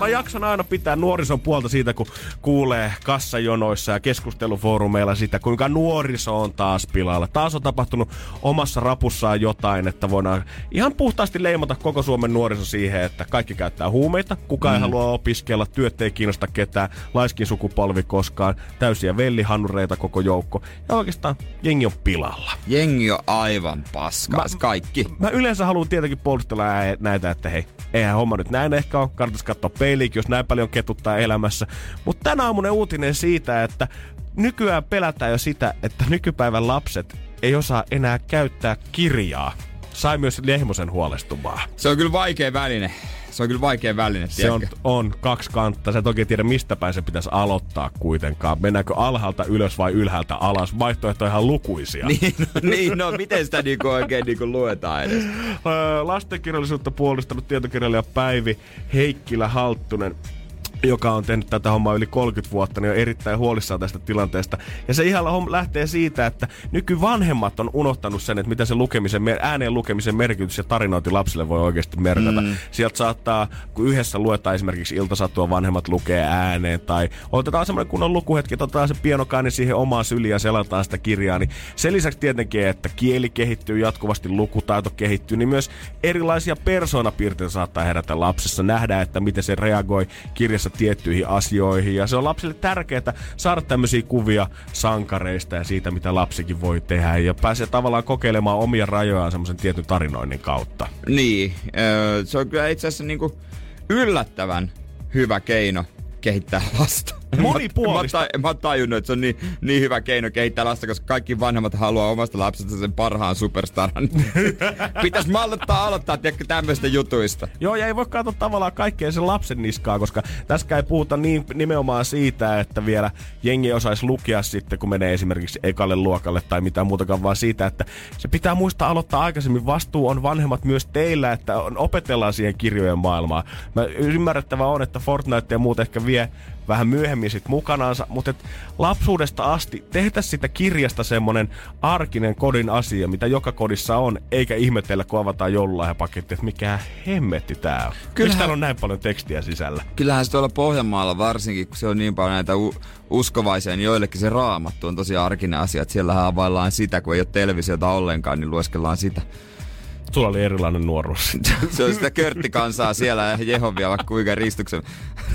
Mä jaksan aina pitää nuorison puolta siitä, kun kuulee kassajonoissa ja keskustelufoorumeilla sitä, kuinka nuoriso on taas pilalla. Taas on tapahtunut omassa rapussaan jotain, että voidaan ihan puhtaasti leimata koko Suomen nuoriso siihen, että kaikki käyttää huumeita, kukaan mm. ei halua opiskella, työt ei kiinnosta ketään, laiskin sukupolvi koskaan, täysiä vellihannureita koko joukko. Ja oikeastaan jengi on pilalla. Jengi on aivan paskaa, Mä- mä, kaikki. Mä yleensä haluan tietenkin puolustella näitä, että hei, eihän homma nyt näin ehkä ole. Kannattaisi katsoa peiliinkin, jos näin paljon ketuttaa elämässä. Mutta tänä aamunen uutinen siitä, että nykyään pelätään jo sitä, että nykypäivän lapset ei osaa enää käyttää kirjaa. Sai myös Lehmosen huolestumaan. Se on kyllä vaikea väline. Se on kyllä vaikea väline, Se on, tiedätkö? on kaksi kantta. Sä toki tiedä, mistä päin se pitäisi aloittaa kuitenkaan. Mennäänkö alhaalta ylös vai ylhäältä alas? Vaihtoehtoja ihan lukuisia. Niin, no, niin, no miten sitä niinku oikein niinku luetaan edes? Lastenkirjallisuutta puolustanut tietokirjailija Päivi Heikkilä Halttunen joka on tehnyt tätä hommaa yli 30 vuotta, niin on erittäin huolissaan tästä tilanteesta. Ja se ihan lähtee siitä, että nykyvanhemmat on unohtanut sen, että mitä se lukemisen, ääneen lukemisen merkitys ja tarinointi lapsille voi oikeasti merkata. Mm. Sieltä saattaa, kun yhdessä luetaan esimerkiksi iltasatua, vanhemmat lukee ääneen, tai otetaan semmoinen kunnon lukuhetki, otetaan se pienokainen siihen omaan syliin ja selataan sitä kirjaa, niin sen lisäksi tietenkin, että kieli kehittyy jatkuvasti, lukutaito kehittyy, niin myös erilaisia persoonapiirteitä saattaa herätä lapsessa. Nähdään, että miten se reagoi kirjassa tiettyihin asioihin. Ja se on lapsille tärkeää saada tämmöisiä kuvia sankareista ja siitä, mitä lapsikin voi tehdä. Ja pääsee tavallaan kokeilemaan omia rajojaan semmoisen tietyn tarinoinnin kautta. Niin, se on kyllä itse asiassa niinku yllättävän hyvä keino kehittää lasta. Monipuolista. Mä, mä, tajunnut, että se on niin, niin hyvä keino kehittää lasta, koska kaikki vanhemmat haluaa omasta lapsesta sen parhaan superstaran. Pitäis mallettaa aloittaa, tiedätkö, tämmöistä jutuista. Joo, ja ei voi katsoa tavallaan kaikkea sen lapsen niskaa, koska tässä ei puhuta niin nimenomaan siitä, että vielä jengi osaisi lukea sitten, kun menee esimerkiksi ekalle luokalle tai mitään muutakaan, vaan siitä, että se pitää muistaa aloittaa aikaisemmin. Vastuu on vanhemmat myös teillä, että on, opetellaan siihen kirjojen maailmaan. Mä ymmärrettävä on, että Fortnite ja muut ehkä vie vähän myöhemmin sit mukanaansa, mutta et lapsuudesta asti tehtäisiin sitä kirjasta semmonen arkinen kodin asia, mitä joka kodissa on, eikä ihmetellä, kun avataan joululahjapaketti, että mikä hemmetti tää on. Kyllähän... Miksi täällä on näin paljon tekstiä sisällä? Kyllähän se tuolla Pohjanmaalla varsinkin, kun se on niin paljon näitä u- uskovaisia, niin joillekin se raamattu on tosi arkinen asia. Että siellä availlaan sitä, kun ei ole televisiota ollenkaan, niin lueskellaan sitä. Sulla oli erilainen nuoruus. se on sitä körttikansaa siellä ja Jehovia vaikka kuinka ristuksen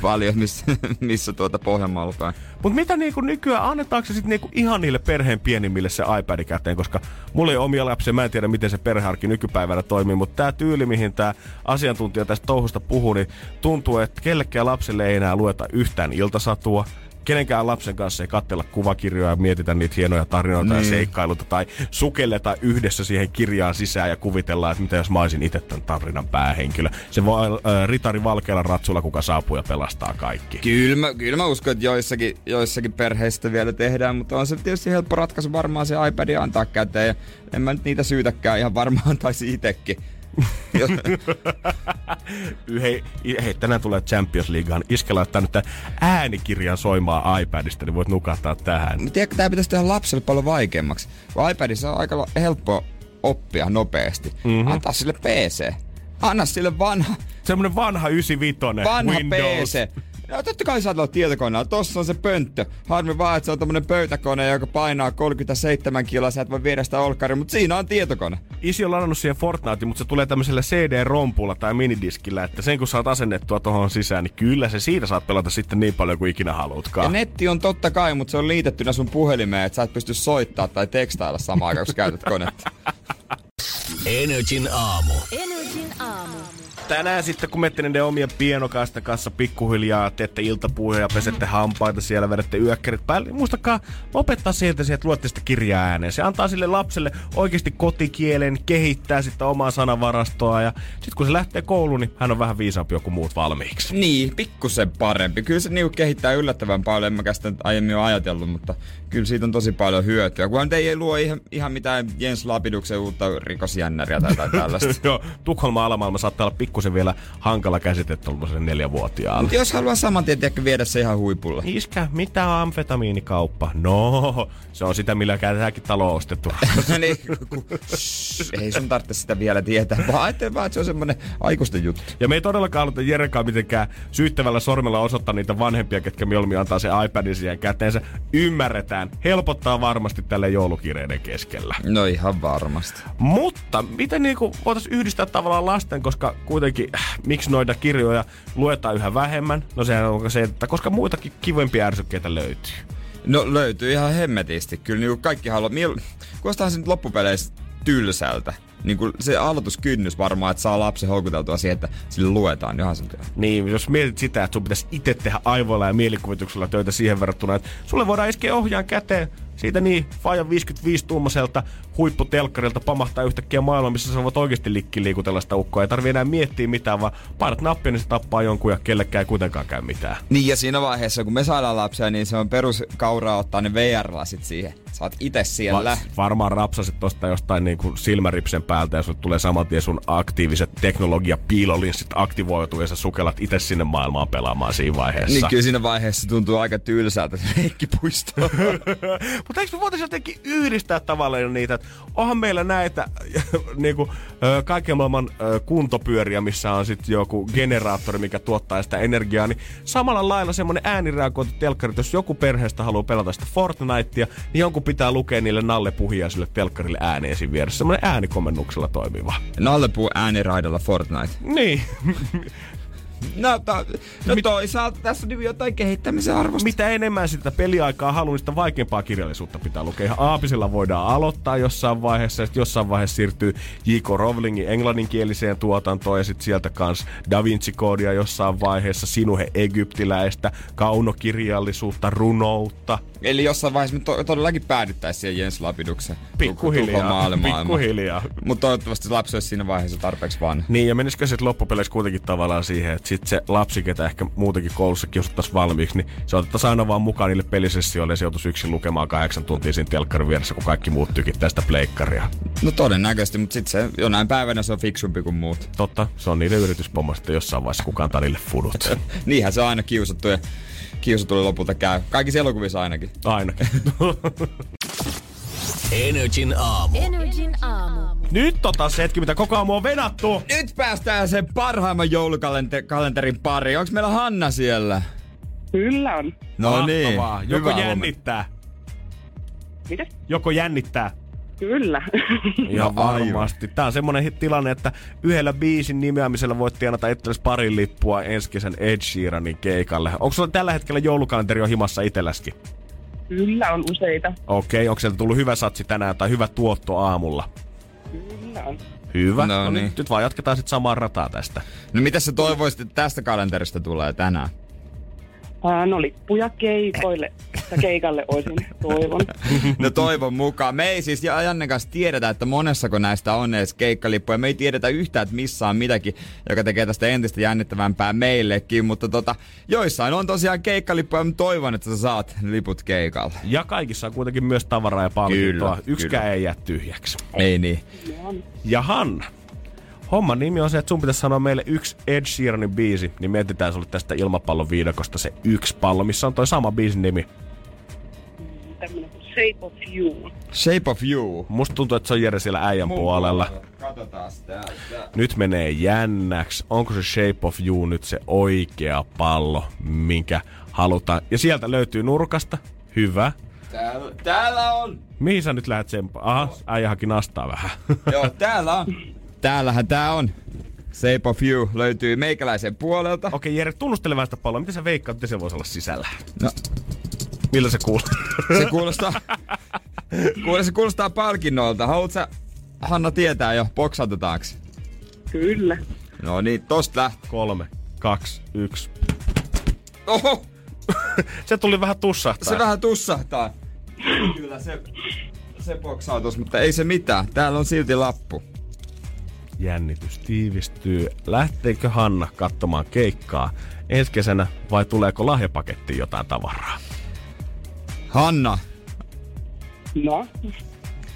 paljon, missä, missä tuota Pohjanmaalla päin. Mutta mitä niinku nykyään, annetaanko se sitten niinku ihan niille perheen pienimmille se iPad käteen, koska mulla ei ole omia lapsia, mä en tiedä miten se perhearki nykypäivänä toimii, mutta tämä tyyli, mihin tämä asiantuntija tästä touhusta puhuu, niin tuntuu, että kellekään lapselle ei enää lueta yhtään iltasatua, kenenkään lapsen kanssa ei katsella kuvakirjoja ja mietitä niitä hienoja tarinoita niin. ja seikkailuta tai sukelleta yhdessä siihen kirjaan sisään ja kuvitellaan, että mitä jos mä olisin itse tämän tarinan päähenkilö. Se voi äh, ritari valkealla ratsulla, kuka saapuu ja pelastaa kaikki. Kyllä mä, kyllä mä uskon, että joissakin, joissakin perheistä vielä tehdään, mutta on se tietysti helppo ratkaisu varmaan se iPad antaa käteen ja en mä nyt niitä syytäkään ihan varmaan taisi itsekin. Hei, hei, tänään tulee Champions Leaguehan. Iske laittaa nyt äänikirjan soimaan iPadista, niin voit nukahtaa tähän. Tiedätkö, tämä pitäisi tehdä lapselle paljon vaikeammaksi. Kun iPadissa on aika helppo oppia nopeasti. Mm-hmm. Antaa sille PC. Anna sille vanha. Semmonen vanha 95. Vanha Windows. PC. No totta kai saat olla tietokoneella. Tossa on se pönttö. Harmi vaan, että se on tämmönen pöytäkone, joka painaa 37 kiloa. Sä et voi viedä sitä olkkaria, mutta siinä on tietokone. Isi on ladannut siihen Fortnite, mutta se tulee tämmöisellä CD-rompulla tai minidiskillä, että sen kun saat asennettua tuohon sisään, niin kyllä se siitä saat pelata sitten niin paljon kuin ikinä haluatkaan. Ja netti on totta kai, mutta se on liitettynä sun puhelimeen, että sä et pysty soittaa tai tekstailla samaan aikaan, kun käytät konetta. Energin aamu. Energin aamu. Tänään sitten, kun menette niiden omia pienokaisten kanssa pikkuhiljaa, teette iltapuheja, pesette hampaita siellä, vedätte yökkärit päälle, niin muistakaa lopettaa sieltä että luette sitä kirjaa ääneen. Se antaa sille lapselle oikeasti kotikielen, kehittää sitä omaa sanavarastoa ja sitten kun se lähtee kouluun, niin hän on vähän viisaampi joku muut valmiiksi. Niin, pikkusen parempi. Kyllä se niinku kehittää yllättävän paljon, en mä sitä aiemmin ole ajatellut, mutta kyllä siitä on tosi paljon hyötyä. Kun ei luo ihan, ihan mitään Jens Lapiduksen uutta rikosjännäriä tai, tai tällaista. Joo, Tukholman alamaailma saattaa olla pikkusen vielä hankala käsite tuollaiselle neljävuotiaalle. Mutta jos haluaa saman tien viedä se ihan huipulle. Iskä, mitä on amfetamiinikauppa? No, se on sitä, millä tämäkin talo ostettu. niin, ku, ei sun tarvitse sitä vielä tietää, vaan ajattelen vaan, että se on semmonen aikuisten juttu. Ja me ei todellakaan aloita Jerekaan mitenkään syyttävällä sormella osoittaa niitä vanhempia, ketkä mieluummin antaa se iPadin siihen käteensä. Ymmärretään. Helpottaa varmasti tälle joulukireiden keskellä. No ihan varmasti. Mutta miten niinku voitaisiin yhdistää tavallaan lasten, koska kuitenkin äh, miksi noita kirjoja luetaan yhä vähemmän? No sehän on se, että koska muitakin kivempiä ärsykkeitä löytyy. No löytyy ihan hemmetisti. Kyllä niin kaikki haluaa. Miel... Kuulostaa se nyt loppupeleissä tylsältä. Niin kuin se aloituskynnys varmaan, että saa lapsen houkuteltua siihen, että sille luetaan, niin se Niin, jos mietit sitä, että sun pitäisi itse tehdä aivoilla ja mielikuvituksella töitä siihen verrattuna, että sulle voidaan iskeä ohjaan käteen, siitä niin, Fajan 55 tuumaselta huipputelkkarilta pamahtaa yhtäkkiä maailma, missä sä voit oikeasti likki liikutella sitä ukkoa. Ei tarvi enää miettiä mitään, vaan painat nappia, niin se tappaa jonkun ja kellekään ei kuitenkaan käy mitään. Niin ja siinä vaiheessa, kun me saadaan lapsia, niin se on peruskauraa ottaa ne VR-lasit siihen. Sä oot itse siellä. Va- varmaan rapsasit tosta jostain niin kuin silmäripsen päältä ja sulle tulee saman tien sun aktiiviset teknologia piilolinssit aktivoituu ja sä sukellat itse sinne maailmaan pelaamaan siinä vaiheessa. Niin kyllä siinä vaiheessa tuntuu aika tylsältä se leikkipuisto. Mutta eikö me voitaisiin jotenkin yhdistää tavallaan niitä, että onhan meillä näitä niin kuin, kaiken maailman kuntopyöriä, missä on sitten joku generaattori, mikä tuottaa sitä energiaa, niin samalla lailla semmoinen äänireagointi telkkarit, jos joku perheestä haluaa pelata sitä Fortnitea, niin jonkun pitää lukea niille nallepuhia sille telkkarille ääneen siinä vieressä. Semmoinen äänikomennuksella toimiva. Nallepuu ääniraidalla Fortnite. Niin. No, to, no Mit, toisaalta tässä on jotain kehittämisen arvosta. Mitä enemmän sitä peliaikaa haluaa, niin sitä vaikeampaa kirjallisuutta pitää lukea. Ihan aapisella voidaan aloittaa jossain vaiheessa, ja jossain vaiheessa siirtyy J.K. Rowlingin englanninkieliseen tuotantoon, ja sitten sieltä kans Da Vinci-koodia jossain vaiheessa, Sinuhe Egyptiläistä, kaunokirjallisuutta, runoutta. Eli jossain vaiheessa me to- todellakin päädyttäisiin siihen Jens Lapiduksen pikkuhiljaa. pikkuhiljaa. Mutta toivottavasti lapsi olisi siinä vaiheessa tarpeeksi vanha. Niin, ja menisikö sitten loppupeleissä kuitenkin tavallaan siihen, että sitten se lapsi, ketä ehkä muutenkin koulussa kiusattaisiin valmiiksi, niin se otettaisiin aina vaan mukaan niille pelisessioille ja se joutuisi yksin lukemaan kahdeksan tuntia siinä telkkarin vieressä, kun kaikki muut tykittää sitä pleikkaria. No todennäköisesti, mutta sitten se jonain päivänä se on fiksumpi kuin muut. Totta, se on niiden yrityspommo sitten jossain vaiheessa, kukaan antaa niille fudut. Niinhän se on aina kiusattu ja kiusatulle lopulta käy. Kaikissa elokuvissa ainakin. Ainakin. Energin aamu. Energin aamu. Nyt tota se hetki, mitä koko aamu on venattu. Nyt päästään sen parhaimman joulukalenterin pariin. Onks meillä Hanna siellä? Kyllä on. No niin. Mahtavaa. Joko Hyvää jännittää. Mitä? Joko jännittää. Kyllä. Ihan No aivan. varmasti. Tää on semmonen hit- tilanne, että yhdellä biisin nimeämisellä voit tienata itsellesi pari lippua ensi kesän Ed Sheeranin keikalle. Onko sulla tällä hetkellä joulukalenteri on himassa itselläskin? Kyllä on useita. Okei, onko sieltä tullut hyvä satsi tänään tai hyvä tuotto aamulla? Kyllä on. Hyvä. No niin. niin. Nyt vaan jatketaan sitten samaa rataa tästä. No mitä sä toivoisit, että tästä kalenterista tulee tänään? No lippuja keikoille. Keikalle olisin toivon. No toivon mukaan. Me ei siis ja Janne kanssa tiedetä, että monessako näistä on edes keikkalippuja. Me ei tiedetä yhtään, että missä on mitäkin, joka tekee tästä entistä jännittävämpää meillekin. Mutta tota, joissain on tosiaan keikkalippuja, mutta toivon, että sä saat liput keikalle. Ja kaikissa on kuitenkin myös tavaraa ja palkintoa. Kyllä, Yksikään kyllä. ei jää tyhjäksi. Ei niin. Ja Hanna, homman nimi on se, että sun pitäisi sanoa meille yksi Ed Sheeranin biisi, niin mietitään sulle tästä ilmapallon viidakosta se yksi pallo, missä on toi sama biisin nimi. Tämmönen Shape of You. Shape of You. Musta tuntuu, että se on Jere siellä äijän puolella. Katsotaan täältä. Nyt menee jännäksi. Onko se Shape of You nyt se oikea pallo, minkä halutaan? Ja sieltä löytyy nurkasta. Hyvä. Täällä, täällä on. Mihin sä nyt lähdet sen? Aha, äijä haki nastaa vähän. Joo, täällä on. Täällähän tää on. Shape of You löytyy meikäläisen puolelta. Okei, Jere, tunnustele vähän sitä palloa. Miten sä veikkaat, että se voisi olla sisällä? No, Millä se kuuluu? se kuulostaa... Kuule, se kuulostaa palkinnoilta. Haluatko sä, Hanna, tietää jo, boksautetaanko? Kyllä. No niin, tosta lähtee. Kolme, kaksi, yksi. Oho, Se tuli vähän tussahtaa. se vähän tussahtaa. Kyllä se, se boksautus, mutta ei se mitään. Täällä on silti lappu. Jännitys tiivistyy. Lähteekö Hanna katsomaan keikkaa ensi kesänä vai tuleeko lahjapakettiin jotain tavaraa? Hanna, No,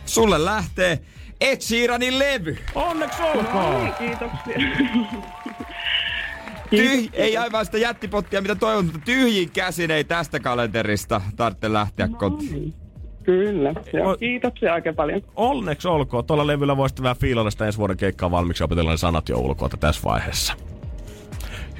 sulle lähtee Ed Sheeranin levy. Onneksi olkoon! kiitoksia. Tyh, ei aivan sitä jättipottia, mitä toivon, mutta tyhjin käsin ei tästä kalenterista tarvitse lähteä kotiin. Kyllä. Joo, Oi. kiitoksia oikein paljon. Onneksi olkoon. Tuolla levyllä voisi vähän fiilalla sitä ensi vuoden keikkaa valmiiksi ja opetella ne sanat jo ulkoa tässä vaiheessa.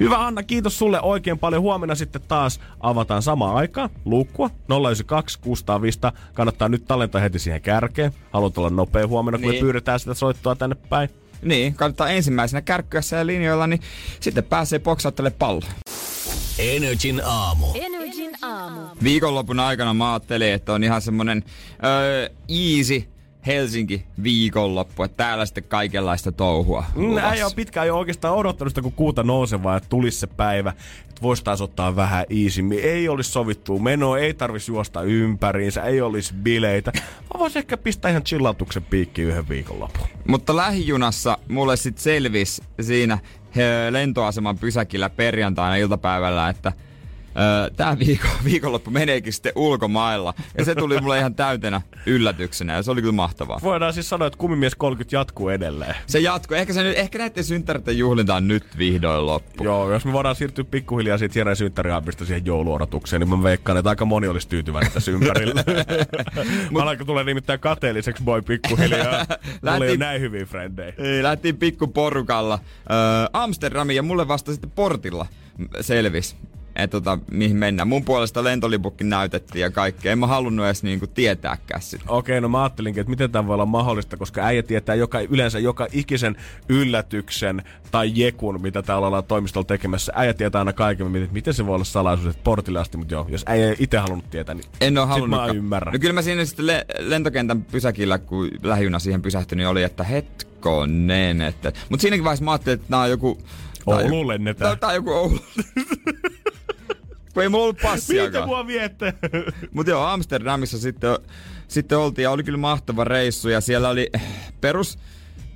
Hyvä Anna, kiitos sulle oikein paljon. Huomenna sitten taas avataan samaan aikaan luukkua 092 605. Kannattaa nyt tallentaa heti siihen kärkeen. Haluat olla nopea huomenna, kun Niin. me pyydetään sitä soittoa tänne päin. Niin, kannattaa ensimmäisenä kärkkyessä ja linjoilla, niin sitten pääsee boksauttele pallo. Energin aamu. Energin aamu. Viikonlopun aikana mä ajattelin, että on ihan semmonen öö, easy Helsinki viikonloppu, että täällä sitten kaikenlaista touhua. Mm, luvassa. äijä on pitkään jo oikeastaan odottanut sitä, kun kuuta nousevaa, että tulisi se päivä, että voisi taas ottaa vähän iisimmin. Ei olisi sovittua menoa, ei tarvitsisi juosta ympäriinsä, ei olisi bileitä. Mä voisin ehkä pistää ihan chillautuksen piikkiin yhden viikonlopun. Mutta lähijunassa mulle sitten selvisi siinä lentoaseman pysäkillä perjantaina iltapäivällä, että tämä viikon, viikonloppu meneekin sitten ulkomailla. Ja se tuli mulle ihan täytenä yllätyksenä ja se oli kyllä mahtavaa. Voidaan siis sanoa, että Kumimies 30 jatkuu edelleen. Se jatkuu. Ehkä, se nyt, ehkä näiden synttäreiden juhlinta on nyt vihdoin loppu. Joo, jos me voidaan siirtyä pikkuhiljaa siitä Jeren synttäriaapista siihen jouluodotukseen, niin mä veikkaan, että aika moni olisi tyytyväinen tässä ympärillä. mä alanko tulee nimittäin kateelliseksi boy pikkuhiljaa. Lähti- ole näin hyviä frendejä. Lähtiin pikkuporukalla öö, Amsterdamiin ja mulle vasta sitten portilla selvis. Että tota, mihin mennään. Mun puolesta lentolipukkin näytettiin ja kaikkea. En mä halunnut edes niinku tietääkään sitä. Okei, no mä ajattelinkin, että miten tämä voi olla mahdollista, koska äijä tietää joka, yleensä joka ikisen yllätyksen tai jekun, mitä täällä ollaan toimistolla tekemässä. Äijä tietää aina kaiken, miten, miten se voi olla salaisuus, että portille asti, mutta joo, jos äijä ei itse halunnut tietää, niin En sit halunnut. mä ymmärrän. No kyllä mä siinä sitten le- lentokentän pysäkillä, kun lähijuna siihen pysähtyi, niin oli, että hetkonen. Että... Mutta siinäkin vaiheessa mä ajattelin, että tää on joku... Ouluun lennetään. Tää on joku Oulu. Kun ei mulla ollut Miltä passiakaan. mua viette? Mutta joo, Amsterdamissa sitten, sitten oltiin ja oli kyllä mahtava reissu ja siellä oli perus,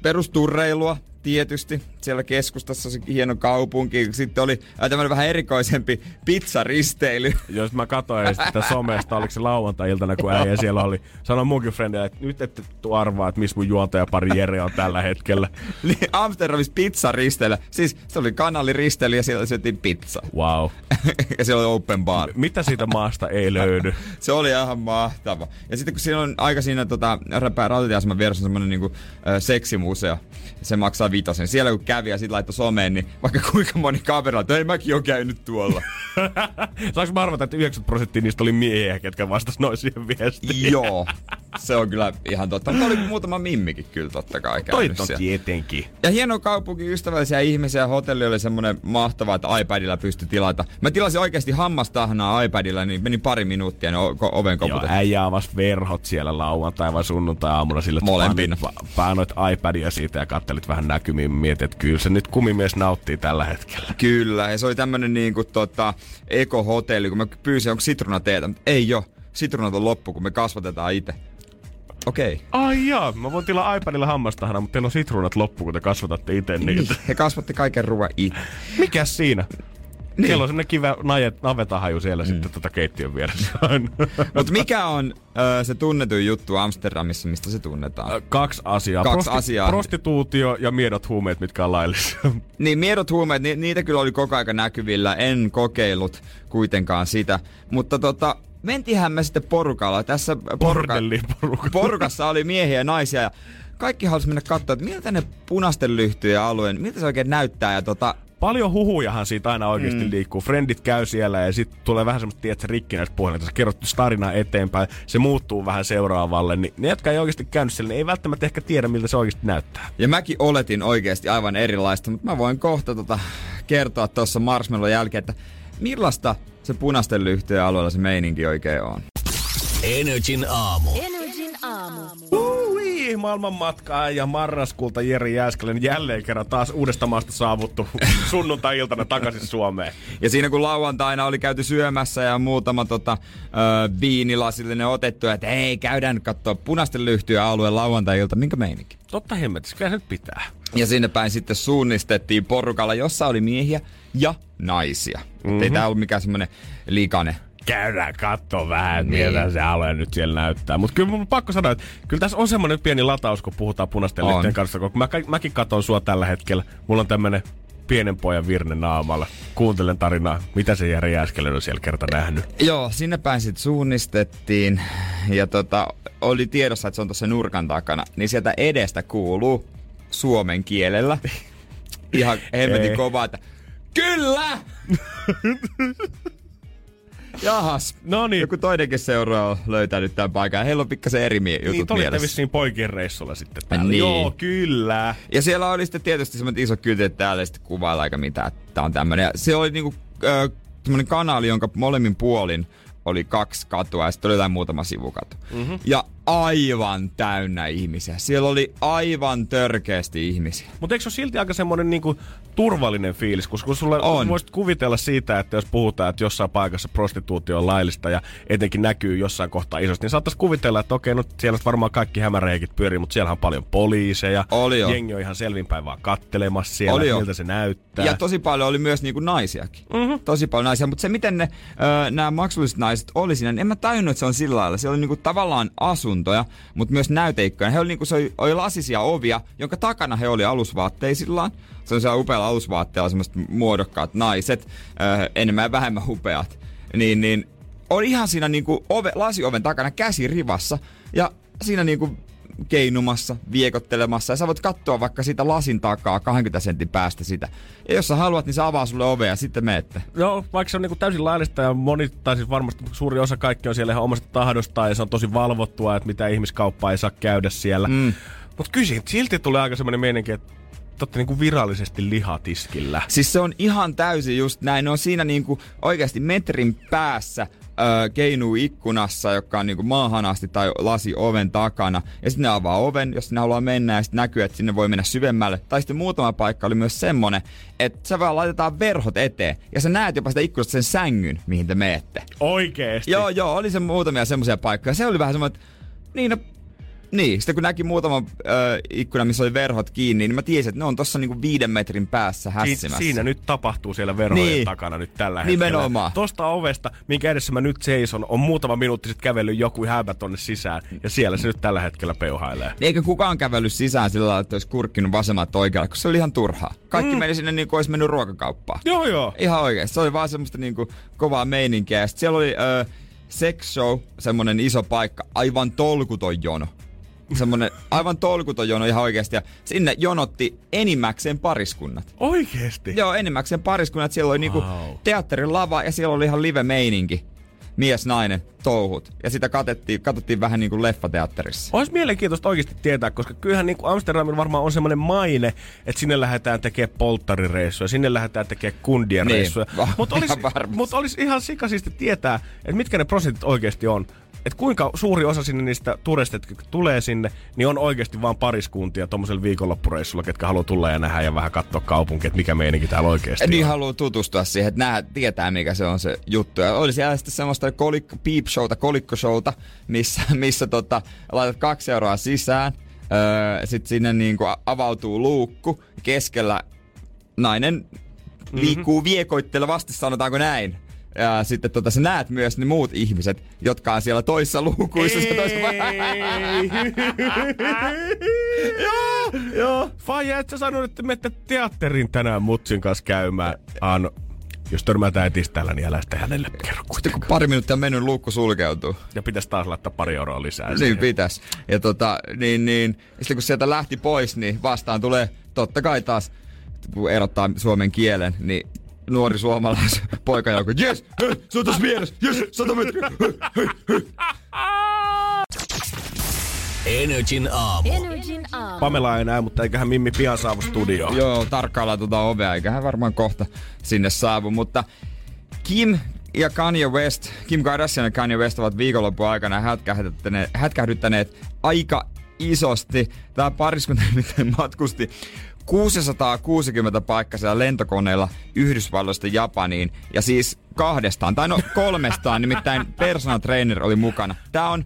perusturreilua tietysti. Siellä keskustassa se hieno kaupunki. Sitten oli äh, tämmöinen vähän erikoisempi pizzaristeily. Jos mä katsoin sitä somesta, oliko se lauantai-iltana, kun äijä siellä oli. Sanoin munkin friendille, että nyt ette tuu arvaa, että missä mun juontajapari Jere on tällä hetkellä. Niin Amsterdamissa pizzaristeily. Siis se oli kanaliristeily ja siellä syötiin pizza. Wow. ja siellä oli open bar. Mitä siitä maasta ei löydy? Se oli ihan mahtava. Ja sitten kun siinä on aika siinä tota, rautatieaseman vieressä on semmonen niinku, ö, seksimuseo. Se maksaa vitosen. Siellä kun kävi ja sitten laittoi someen, niin vaikka kuinka moni kamera, että ei mäkin oon käynyt tuolla. Saanko mä arvata, että 90 prosenttia niistä oli miehiä, ketkä vastas noin siihen viestiin? Joo. Se on kyllä ihan totta. Mutta oli muutama mimmikin kyllä totta kai käynyt siellä. tietenkin. Ja hieno kaupunki, ystävällisiä ihmisiä. Hotelli oli semmonen mahtava, että iPadilla pystyi tilata. Mä tilasin oikeasti hammastahnaa iPadilla, niin meni pari minuuttia, niin o- oven Joo, koputettiin. äijä avasi verhot siellä lauantai vai sunnuntai aamuna sille, että Molempina. painoit- iPadia siitä ja kattelit vähän näkymiin, mietit, että kyllä se nyt kumimies nauttii tällä hetkellä. Kyllä, ja se oli tämmönen niinku tota, ekohotelli, kun mä pyysin, onko sitruunateetä, mutta ei oo. Sitruunat on loppu, kun me kasvatetaan itse. Okei. Okay. Ai jaa, mä voin tilaa iPadilla hammastahana, mutta teillä on sitruunat loppu, kun te kasvatatte itse niitä. He kasvatti kaiken ruoan itse. Mikäs siinä? Niin. Niin. Siellä on semmonen kivä najet, navetahaju siellä mm. sitten tota keittiön vieressä. Mutta mikä on ö, se tunnetuin juttu Amsterdamissa, mistä se tunnetaan? Kaksi asiaa. Kaksi asiaa. Prostituutio ja miedot huumeet, mitkä on laillisia. Niin, miedot huumeet, ni, niitä kyllä oli koko aika näkyvillä. En kokeillut kuitenkaan sitä. Mutta tota, mentihän me sitten porukalla. Tässä poruka, porukassa oli miehiä ja naisia. Ja kaikki halusi mennä katsoa, että miltä ne punaisten lyhtyjen alueen, miltä se oikein näyttää. Ja tota, Paljon huhujahan siitä aina oikeasti mm. liikkuu. Frendit käy siellä ja sitten tulee vähän semmoista, tiedätkö, rikkinäistä puhelinta. Sä kerrot tarinaa eteenpäin, se muuttuu vähän seuraavalle. Niin ne, jotka ei oikeasti käynyt siellä, niin ei välttämättä ehkä tiedä, miltä se oikeasti näyttää. Ja mäkin oletin oikeasti aivan erilaista, mutta mä voin kohta tota kertoa tuossa Marshmallon jälkeen, että millaista se punaisten lyhtyjen alueella se meininki oikein on. Energin aamu. Energin aamu. Ui, maailman matkaa ja marraskuulta Jeri Jääskeläinen jälleen kerran taas uudesta maasta saavuttu sunnuntai-iltana takaisin Suomeen. Ja siinä kun lauantaina oli käyty syömässä ja muutama tota, ö, viinilasillinen otettu, että hei, käydään nyt katsoa punaisten lyhtyjen alueen lauantai-ilta, minkä meininki? Totta hemmetissä, kyllä se nyt pitää. Ja sinne päin sitten suunnistettiin porukalla, jossa oli miehiä ja naisia. Mm-hmm. Ei Mhm. tää ollut mikään semmonen likane. Käydään katsoa vähän, Niin. miltä se alue nyt siellä näyttää. Mutta kyllä mun pakko sanoa, että kyllä tässä on semmoinen pieni lataus, kun puhutaan punaisten On. lihtien kanssa. Kun mä, mäkin katon sua tällä hetkellä. Mulla on tämmönen pienen pojan virne naamalla. Kuuntelen tarinaa, mitä se Jari Jääskeläinen on siellä kerta nähnyt. Joo, sinne päin sitten suunnistettiin ja tota, oli tiedossa, että se on tuossa nurkan takana, niin sieltä edestä kuuluu suomen kielellä ihan hemmetin Ei. kovaa, että kyllä! Jahas. No niin. Joku toinenkin seura on löytänyt tämän paikan. Heillä on pikkasen eri mie- jutut Niin, mielessä. vissiin poikien reissulla sitten täällä. Niin. Joo, kyllä. Ja siellä oli sitten tietysti semmoinen iso kylti, että täällä ei sitten kuvailla aika mitään, että tää on tämmönen. Ja se oli niinku äh, semmoinen kanaali, jonka molemmin puolin oli kaksi katua ja sitten oli jotain muutama sivukatu. Mm-hmm. Ja aivan täynnä ihmisiä. Siellä oli aivan törkeästi ihmisiä. Mutta eikö se ole silti aika semmoinen niinku turvallinen fiilis, koska kun sulle On. voisit kuvitella siitä, että jos puhutaan, että jossain paikassa prostituutio on laillista ja etenkin näkyy jossain kohtaa isosti, niin saattaisi kuvitella, että okei, no siellä varmaan kaikki hämäreikit pyörii, mutta siellä on paljon poliiseja. Oli jo. Jengi on ihan selvinpäin vaan kattelemassa siellä, Oli jo. miltä se näyttää. Ja tosi paljon oli myös niinku naisiakin. Mm-hmm. Tosi paljon naisia, mutta se miten ne nämä maksulliset naiset oli siinä, niin en mä tajunnut, että se on sillä lailla. Se oli niinku tavallaan asuntoja, mutta myös näyteikkoja. He oli niinku, se oli, oli lasisia ovia, jonka takana he oli alusvaatteisillaan. Se on siellä upealla alusvaatteella semmoiset muodokkaat naiset, ö, enemmän ja vähemmän upeat. Niin, niin oli ihan siinä niinku ove, lasioven takana käsi rivassa ja siinä niinku keinumassa, viekottelemassa ja sä voit katsoa vaikka siitä lasin takaa 20 sentin päästä sitä. Ja jos sä haluat, niin se avaa sulle ovea ja sitten meette. Joo, vaikka se on niinku täysin laillista ja moni, tai siis varmasti suuri osa kaikki on siellä ihan omasta tahdostaan ja se on tosi valvottua, että mitä ihmiskauppaa ei saa käydä siellä. Mm. Mutta kyllä silti tulee aika semmoinen meininki, että olette niinku virallisesti lihatiskillä. Siis se on ihan täysin just näin. Ne on siinä niinku oikeasti metrin päässä öö, keinuu ikkunassa, joka on niinku maahan asti tai lasi oven takana. Ja sitten ne avaa oven, jos ne haluaa mennä ja sitten näkyy, että sinne voi mennä syvemmälle. Tai sitten muutama paikka oli myös semmonen, että sä vaan laitetaan verhot eteen ja sä näet jopa sitä ikkunasta sen sängyn, mihin te meette. Oikeesti? Joo, joo, oli se muutamia semmoisia paikkoja. Se oli vähän semmoinen, että niin no, Niin, sitten kun näki muutaman ö, ikkuna, missä oli verhot kiinni, niin mä tiesin, että ne on tossa niinku viiden metrin päässä Si- hässimässä. siinä nyt tapahtuu siellä verhojen Niin. takana nyt tällä hetkellä. Nimenomaan. Tosta ovesta, minkä edessä mä nyt seison, on muutama minuutti sitten kävellyt joku häbä tonne sisään. Ja siellä se nyt tällä hetkellä peuhailee. Niin Eikä kukaan kävellyt sisään sillä lailla, että olisi kurkkinut vasemmalta oikealle, koska se oli ihan turhaa. Kaikki mm. meni sinne niin kuin olisi mennyt ruokakauppaan. Joo, joo. Ihan oikeesti. Se oli vaan semmoista niinku kovaa meininkiä. Ja sit siellä oli ö, sex show, semmonen iso paikka, aivan tolkuton jono. Semmonen aivan tolkuton jono ihan oikeesti. Ja sinne jonotti enimmäkseen pariskunnat. Oikeesti? Joo, enimmäkseen pariskunnat. Siellä oli niinku Wow. teatterin lava ja siellä oli ihan live-meininki. Mies, nainen, touhut. Ja sitä katettiin, katsottiin vähän niin kuin leffateatterissa. Olisi mielenkiintoista oikeasti tietää, koska kyllähän niin Amsterdamilla varmaan on semmoinen maine, että sinne lähdetään tekemään polttarireissuja, sinne lähdetään tekemään kundien Niin, reissuja. Mutta olisi, mut olisi ihan sikasisti tietää, että mitkä ne prosentit oikeasti on. Että kuinka suuri osa sinne niistä turisteista, jotka tulee sinne, niin on oikeasti vain pariskuntia tuommoisella viikonloppureissulla, ketkä haluaa tulla ja nähdä ja vähän katsoa kaupunkia, että mikä meininki täällä oikeasti Niin on. haluaa tutustua siihen, että nää tietää mikä se on se juttu. Ja oli siellä sitten semmoista kolikko, peep showta, kolikkoshowta, missä, missä tota, laitat kaksi euroa sisään. Öö, sitten sinne niinku avautuu luukku. Keskellä nainen liikkuu viekoittelevasti, sanotaanko näin. Ja sitten tota, sä näet myös ne muut ihmiset, jotka on siellä toissa luukuissa. se toissa... joo, joo. Faija, et sä sanonut, että menette teatterin tänään mutsin kanssa käymään. Ano, jos törmätään etistä täällä, niin älä sitä hänelle kerro Sitten kun pari minuuttia on mennyt, luukku sulkeutuu. Ja pitäisi taas laittaa pari euroa lisää. Niin siihen. pitäis. Ja tota, niin, niin. Sitten kun sieltä lähti pois, niin vastaan tulee totta kai taas, kun erottaa suomen kielen, niin nuori suomalais poika joku, jes, se on tässä vieressä, jes, sata metriä, hei, hei, hei. Energin aamu. Energin aamu. Pamela ei näe, mutta eiköhän Mimmi pian saavu studioon. Joo, tarkkaillaan tuota ovea, eikä hän varmaan kohta sinne saavu, mutta Kim ja Kanye West, Kim Kardashian ja Kanye West ovat viikonlopun aikana hätkähdyttäneet, hätkähdyttäneet aika isosti. Tämä pariskunta matkusti 660 paikkaisella lentokoneella Yhdysvalloista Japaniin. Ja siis kahdestaan, tai no kolmestaan, nimittäin personal trainer oli mukana. Tämä on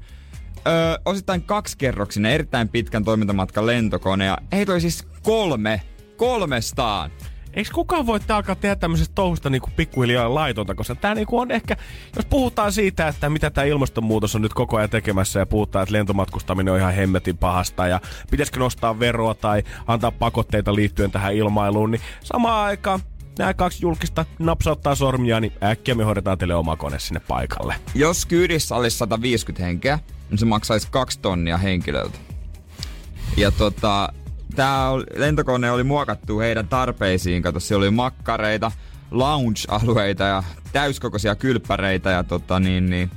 Öö, osittain kaksikerroksinen, erittäin pitkän toimintamatkan lentokone. Ja heitä oli siis kolme, kolmestaan. Eikö kukaan voi alkaa tehdä tämmöisestä touhusta niinku pikkuhiljaa laitonta, koska tämä niinku on ehkä, jos puhutaan siitä, että mitä tämä ilmastonmuutos on nyt koko ajan tekemässä ja puhutaan, että lentomatkustaminen on ihan hemmetin pahasta ja pitäisikö nostaa veroa tai antaa pakotteita liittyen tähän ilmailuun, niin samaan aikaan nämä kaksi julkista napsauttaa sormia, niin äkkiä me hoidetaan teille oma kone sinne paikalle. Jos kyydissä olisi 150 henkeä, niin se maksaisi kaksi tonnia henkilöltä. Ja tota, tämä lentokone oli muokattu heidän tarpeisiin. Kato, siellä oli makkareita, lounge-alueita ja täyskokoisia kylppäreitä ja tota niin, niin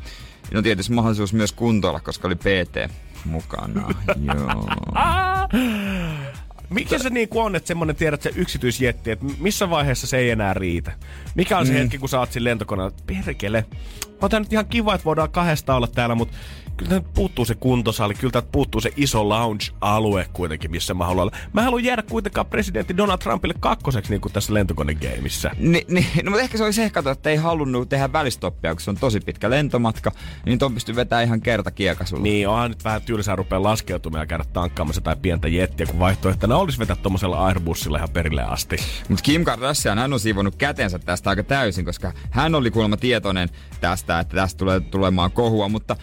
no tietysti mahdollisuus myös kuntoilla, koska oli PT mukana. Joo. Mikä se niinku on, että semmonen tiedät se yksityisjetti, että missä vaiheessa se ei enää riitä? Mikä on se Mm. hetki, kun sä oot siinä lentokoneella, perkele, on tää nyt ihan kiva, että voidaan kahdesta olla täällä, mutta kyllä puuttuu se kuntosali, kyllä täältä puuttuu se iso lounge-alue kuitenkin, missä mä haluan olla. Mä haluan jäädä kuitenkaan presidentti Donald Trumpille kakkoseksi niin kuin tässä lentokonegeimissä. Ni, ni, no mutta ehkä se olisi ehkä, että ei halunnut tehdä välistoppia, kun se on tosi pitkä lentomatka, niin ton pystyy vetämään ihan kerta kiekasulla. Niin, onhan nyt vähän tylsää rupeaa laskeutumaan ja käydä tankkaamassa tai pientä jettiä, kun vaihtoehtona olisi vetää tommosella Airbussilla ihan perille asti. Mutta Kim Kardashian, hän on siivonut kätensä tästä aika täysin, koska hän oli kuulemma tietoinen tästä, että tästä tulee tulemaan kohua, mutta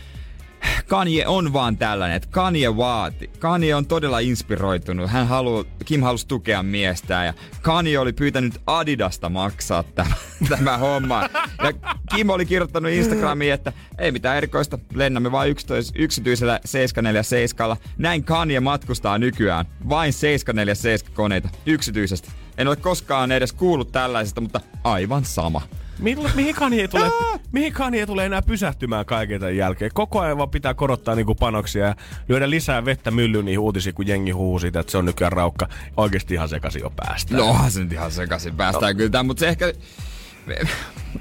Kanye on vaan tällainen, että Kanye vaati. Kanye on todella inspiroitunut. Hän halu, Kim halusi tukea miestään ja Kanye oli pyytänyt Adidasta maksaa tämä, tämä homma. Ja Kim oli kirjoittanut Instagramiin, että ei mitään erikoista, lennämme vain yksityis- yksityisellä 747. Näin Kanye matkustaa nykyään. Vain 747 koneita yksityisesti. En ole koskaan edes kuullut tällaisesta, mutta aivan sama. Mihin Kanye tulee, mihin Kanye tulee enää pysähtymään kaiken tämän jälkeen? Koko ajan vaan pitää korottaa niinku panoksia ja lyödä lisää vettä myllyyn niihin uutisiin, kun jengi huuu siitä, että se on nykyään raukka. Oikeasti ihan sekaisin jo päästä. No onhan se nyt ihan sekaisin päästään no. kyllä tämän, mutta se ehkä,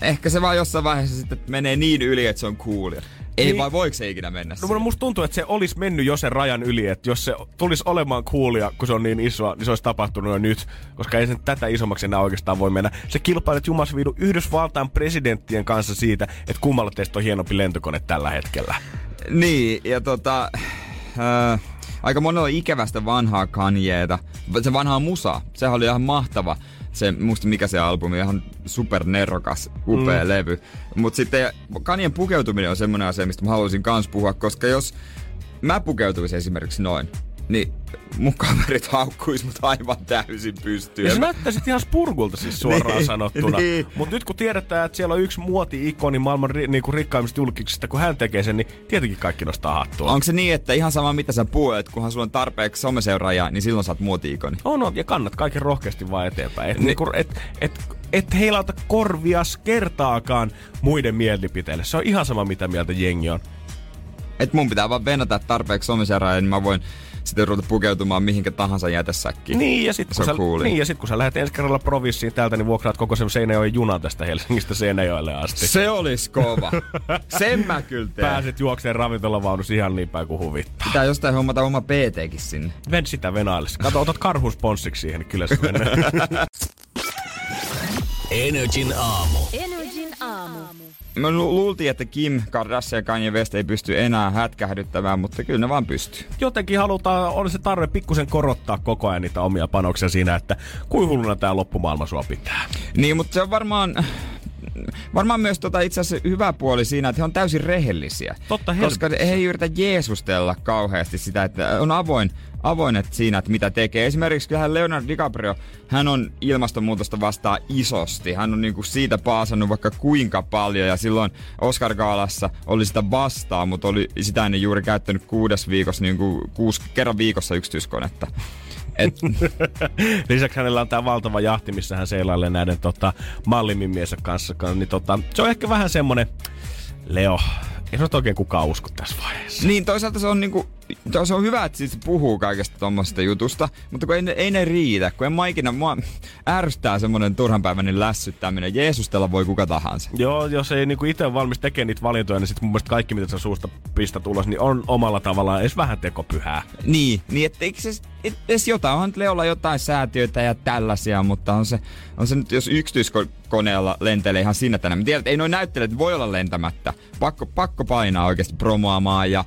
ehkä se vaan jossain vaiheessa sitten menee niin yli, että se on coolia. Ei Niin. vai voiko se ikinä mennä No, musta tuntuu, että se olisi mennyt jo sen rajan yli, että jos se tulisi olemaan coolia, kun se on niin isoa, niin se olisi tapahtunut jo nyt, koska ei sen tätä isommaksi enää oikeastaan voi mennä. Se kilpailet Jumas Viidu Yhdysvaltain presidenttien kanssa siitä, että kummalla teistä on hienompi lentokone tällä hetkellä. Niin, ja tota... Äh, aika monella ikävästä vanhaa kanjeeta. Se vanhaa musa, sehän oli ihan mahtava. Se, muista mikä se albumi, ihan supernerokas, upea mm. levy. Mutta sitten kanien pukeutuminen on semmoinen asia, mistä mä haluaisin kans puhua, koska jos mä pukeutuisin esimerkiksi noin, niin mun kaverit haukkuis mut aivan täysin pystyyn. Ja se näyttäisi ihan spurgulta siis suoraan Niin, sanottuna. niin. Mutta nyt kun tiedetään, että siellä on yksi muoti-ikoni maailman ri, niinku rikkaimmista julkiksista, kun hän tekee sen, niin tietenkin kaikki nostaa hattua. Onko se niin, että ihan sama mitä sä puhuet, kunhan sulla on tarpeeksi someseuraajia, niin silloin sä oot muoti-ikoni? On, on, ja kannat kaiken rohkeasti vaan eteenpäin. Et, Ni- niinku, et, et, et heilauta korvias kertaakaan muiden mielipiteille. Se on ihan sama, mitä mieltä jengi on. Et mun pitää vaan venata tarpeeksi someseuraajia, niin mä voin sitten ruveta pukeutumaan mihinkä tahansa jätesäkkiin. Niin, ja sitten kun, sä, cooli. niin, ja sit, kun sä lähdet ensi kerralla provissiin täältä, niin vuokraat koko sen Seinäjoen junan tästä Helsingistä Seinäjoelle asti. Se olisi kova. Sen mä kyllä teen. Pääset juokseen ravintolavaunussa ihan niin päin kuin huvittaa. Pitää jostain hommata oma PTkin sinne. Ven sitä venaillessa. Kato, otat karhun sponssiksi siihen, niin kyllä se menee. Energin aamu. Energin aamu. Lu- luultiin, että Kim Kardashian ja Kanye West ei pysty enää hätkähdyttämään, mutta kyllä ne vaan pystyy. Jotenkin halutaan, on se tarve pikkusen korottaa koko ajan niitä omia panoksia siinä, että kuin hulluna tää loppumaailma sua pitää. Niin, mutta se on varmaan... Varmaan myös tota itse asiassa hyvä puoli siinä, että he on täysin rehellisiä. Totta Koska helvetissä. he ei yritä jeesustella kauheasti sitä, että on avoin, avoin että siinä, että mitä tekee. Esimerkiksi kyllähän Leonardo DiCaprio, hän on ilmastonmuutosta vastaan isosti. Hän on niinku siitä paasannut vaikka kuinka paljon ja silloin Oscar Gaalassa oli sitä vastaan, mutta oli sitä ennen juuri käyttänyt kuudes viikossa niinku kuusi, kerran viikossa yksityiskonetta. Et, Lisäksi hänellä on tää valtava jahti, missä hän seilailee näiden tota, mallimimiensä kanssa. Niin, tota, se on ehkä vähän semmonen, Leo, ei nyt oikein kukaan usko tässä vaiheessa. Niin, toisaalta se on niinku, se on hyvä, että siis puhuu kaikesta tuommoisesta jutusta, mutta kun ei ei ne riitä, kun en mä ikinä, mua ärsyttää semmonen turhanpäiväinen lässyttäminen. Jeesustella voi kuka tahansa. Joo, jos ei niinku itse valmis tekemään niitä valintoja, niin sitten mun mielestä kaikki, mitä sä suusta pistät ulos, niin on omalla tavallaan edes vähän tekopyhää. Niin, niin että eikö se et, edes jotain, onhan Leolla jotain säätiöitä ja tällaisia, mutta on se, on se nyt, jos yksityiskoneella lentelee ihan sinne tänne. Mä tiedän, että ei noin näyttelijät voi olla lentämättä. Pakko, pakko painaa oikeasti promoamaan ja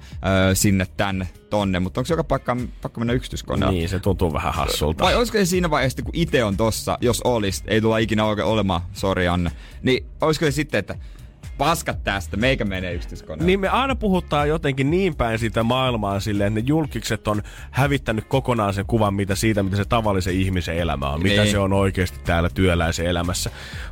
ö, sinne tänne tonne, mutta onko joka paikka pakko mennä yksityiskoneella? Niin, se tuntuu vähän hassulta. Vai olisiko se siinä vaiheessa, kun itse on tossa, jos olisi, ei tulla ikinä oikein olemaan, sori Anne, niin olisiko se sitten, että paskat tästä, meikä menee yksityiskoneella. Niin me aina puhutaan jotenkin niin päin siitä maailmaa silleen, että ne julkikset on hävittänyt kokonaan sen kuvan mitä siitä, mitä se tavallisen ihmisen elämä on. Mitä Niin. se on oikeasti täällä työläisen elämässä.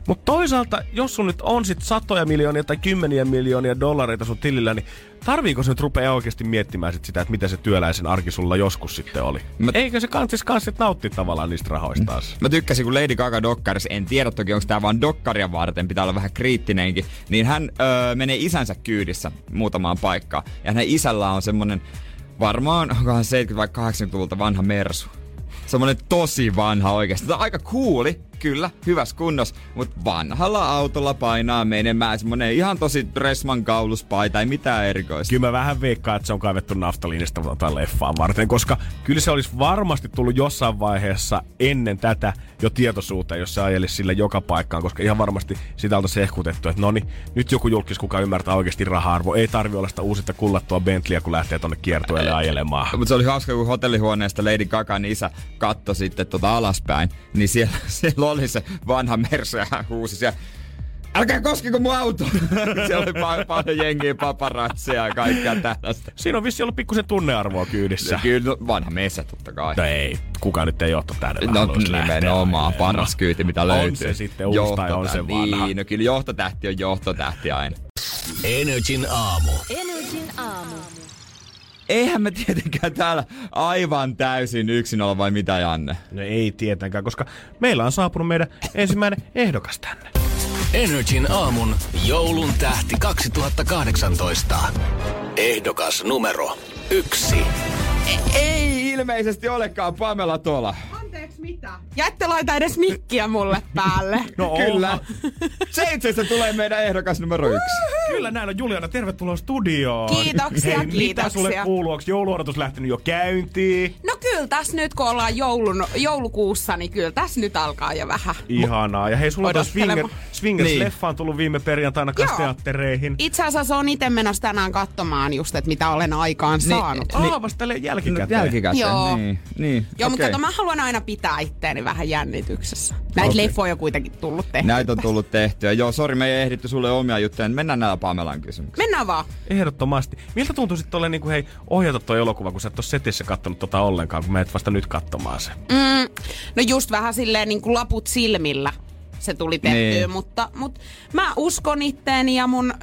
Mutta toisaalta, jos sun nyt on sit satoja miljoonia tai kymmeniä miljoonia dollareita sun tilillä, niin tarviiko se nyt rupea oikeasti miettimään sit sitä, että mitä se työläisen arki sulla joskus sitten oli? Mä- Eikö se kansis kans sit nauttia tavallaan niistä rahoistaan? Mä tykkäsin, kun Lady Gaga dokkarissa, en tiedä toki onko tää vaan dokkaria varten, pitää olla vähän kriittinenkin, niin hän öö, menee isänsä kyydissä muutamaan paikkaan. Ja hänen isällä on semmonen, varmaan onkohan 70- vai 80-luvulta vanha Mersu. Semmonen tosi vanha oikeesti. Tämä on aika kuuli, kyllä, hyvässä kunnossa, mutta vanhalla autolla painaa menemään semmonen ihan tosi Dressman kauluspaita, ei mitään erikoista. Kyllä mä vähän veikkaan, että se on kaivettu naftaliinista tota leffaa varten, koska kyllä se olisi varmasti tullut jossain vaiheessa ennen tätä jo tietoisuuteen, jos se ajelisi sille joka paikkaan, koska ihan varmasti sitä oltaisiin ehkutettu, että no niin, nyt joku julkis, kuka ymmärtää oikeasti raha-arvo, ei tarvi olla sitä uusinta kullattua Bentleyä, kun lähtee tonne kiertueelle ajelemaan. Mutta se oli hauska, kun hotellihuoneesta Lady Gagan isä katsoi sitten tota alaspäin, niin siellä, siellä oli se vanha Mersu ja hän huusi siellä, älkää koskiko mun auto! siellä oli pa- paljon jengiä, paparazzeja ja kaikkea tällaista. Siinä on vissi ollut pikkusen tunnearvoa kyydissä. Kyllä, no, vanha metsä totta kai. No ei, kuka nyt ei johto tähdellä No haluaisi nimenomaan, lähteä paras kyyti mitä On löytyy. se sitten uusi tai on se Johtotähti. vanha. Niin, no kyllä johtotähti on johtotähti aina. Energin aamu. Energin aamu. Eihän me tietenkään täällä aivan täysin yksin olla vai mitä Janne? No ei tietenkään, koska meillä on saapunut meidän ensimmäinen ehdokas tänne. Energin aamun joulun tähti 2018. Ehdokas numero yksi. Ei ilmeisesti olekaan Pamela Tola. Anteeksi mitä? Ja ette laita edes mikkiä mulle päälle. No Kyllä. Se itse asiassa tulee meidän ehdokas numero yksi. Kyllä näin on. Juliana, tervetuloa studioon. Kiitoksia, Hei, Mitä kiitoksia. sulle kuuluu? Onko jouluodotus lähtenyt jo käyntiin? No kyllä tässä nyt, kun ollaan joulun, joulukuussa, niin kyllä tässä nyt alkaa jo vähän. Ihanaa. Ja hei, sulla on Swinger. Swingers-leffa on tullut viime perjantaina kanssa teattereihin. Itse asiassa on itse menossa tänään katsomaan just, että mitä olen aikaan Niin, saanut. Niin, oh, vasta jälkikäteen. Jälkikäteen, Joo. niin. niin. Joo, mutta okei. kato, mä haluan aina pitää itteeni vähän jännityksessä. Näitä Okei. leffoja on kuitenkin tullut tehtyä. Näitä on tullut tehtyä. Joo, sori, me ei ehditty sulle omia juttuja. Mennään näillä Pamelan kysymyksiin. Mennään vaan. Ehdottomasti. Miltä tuntuu sitten tolleen niinku, hei, ohjata tuo elokuva, kun sä et ole setissä kattonut tota ollenkaan, kun menet vasta nyt katsomaan se. Mm, no just vähän silleen niin kuin laput silmillä se tuli tehtyä, niin. mutta, mutta mä uskon itteeni ja mun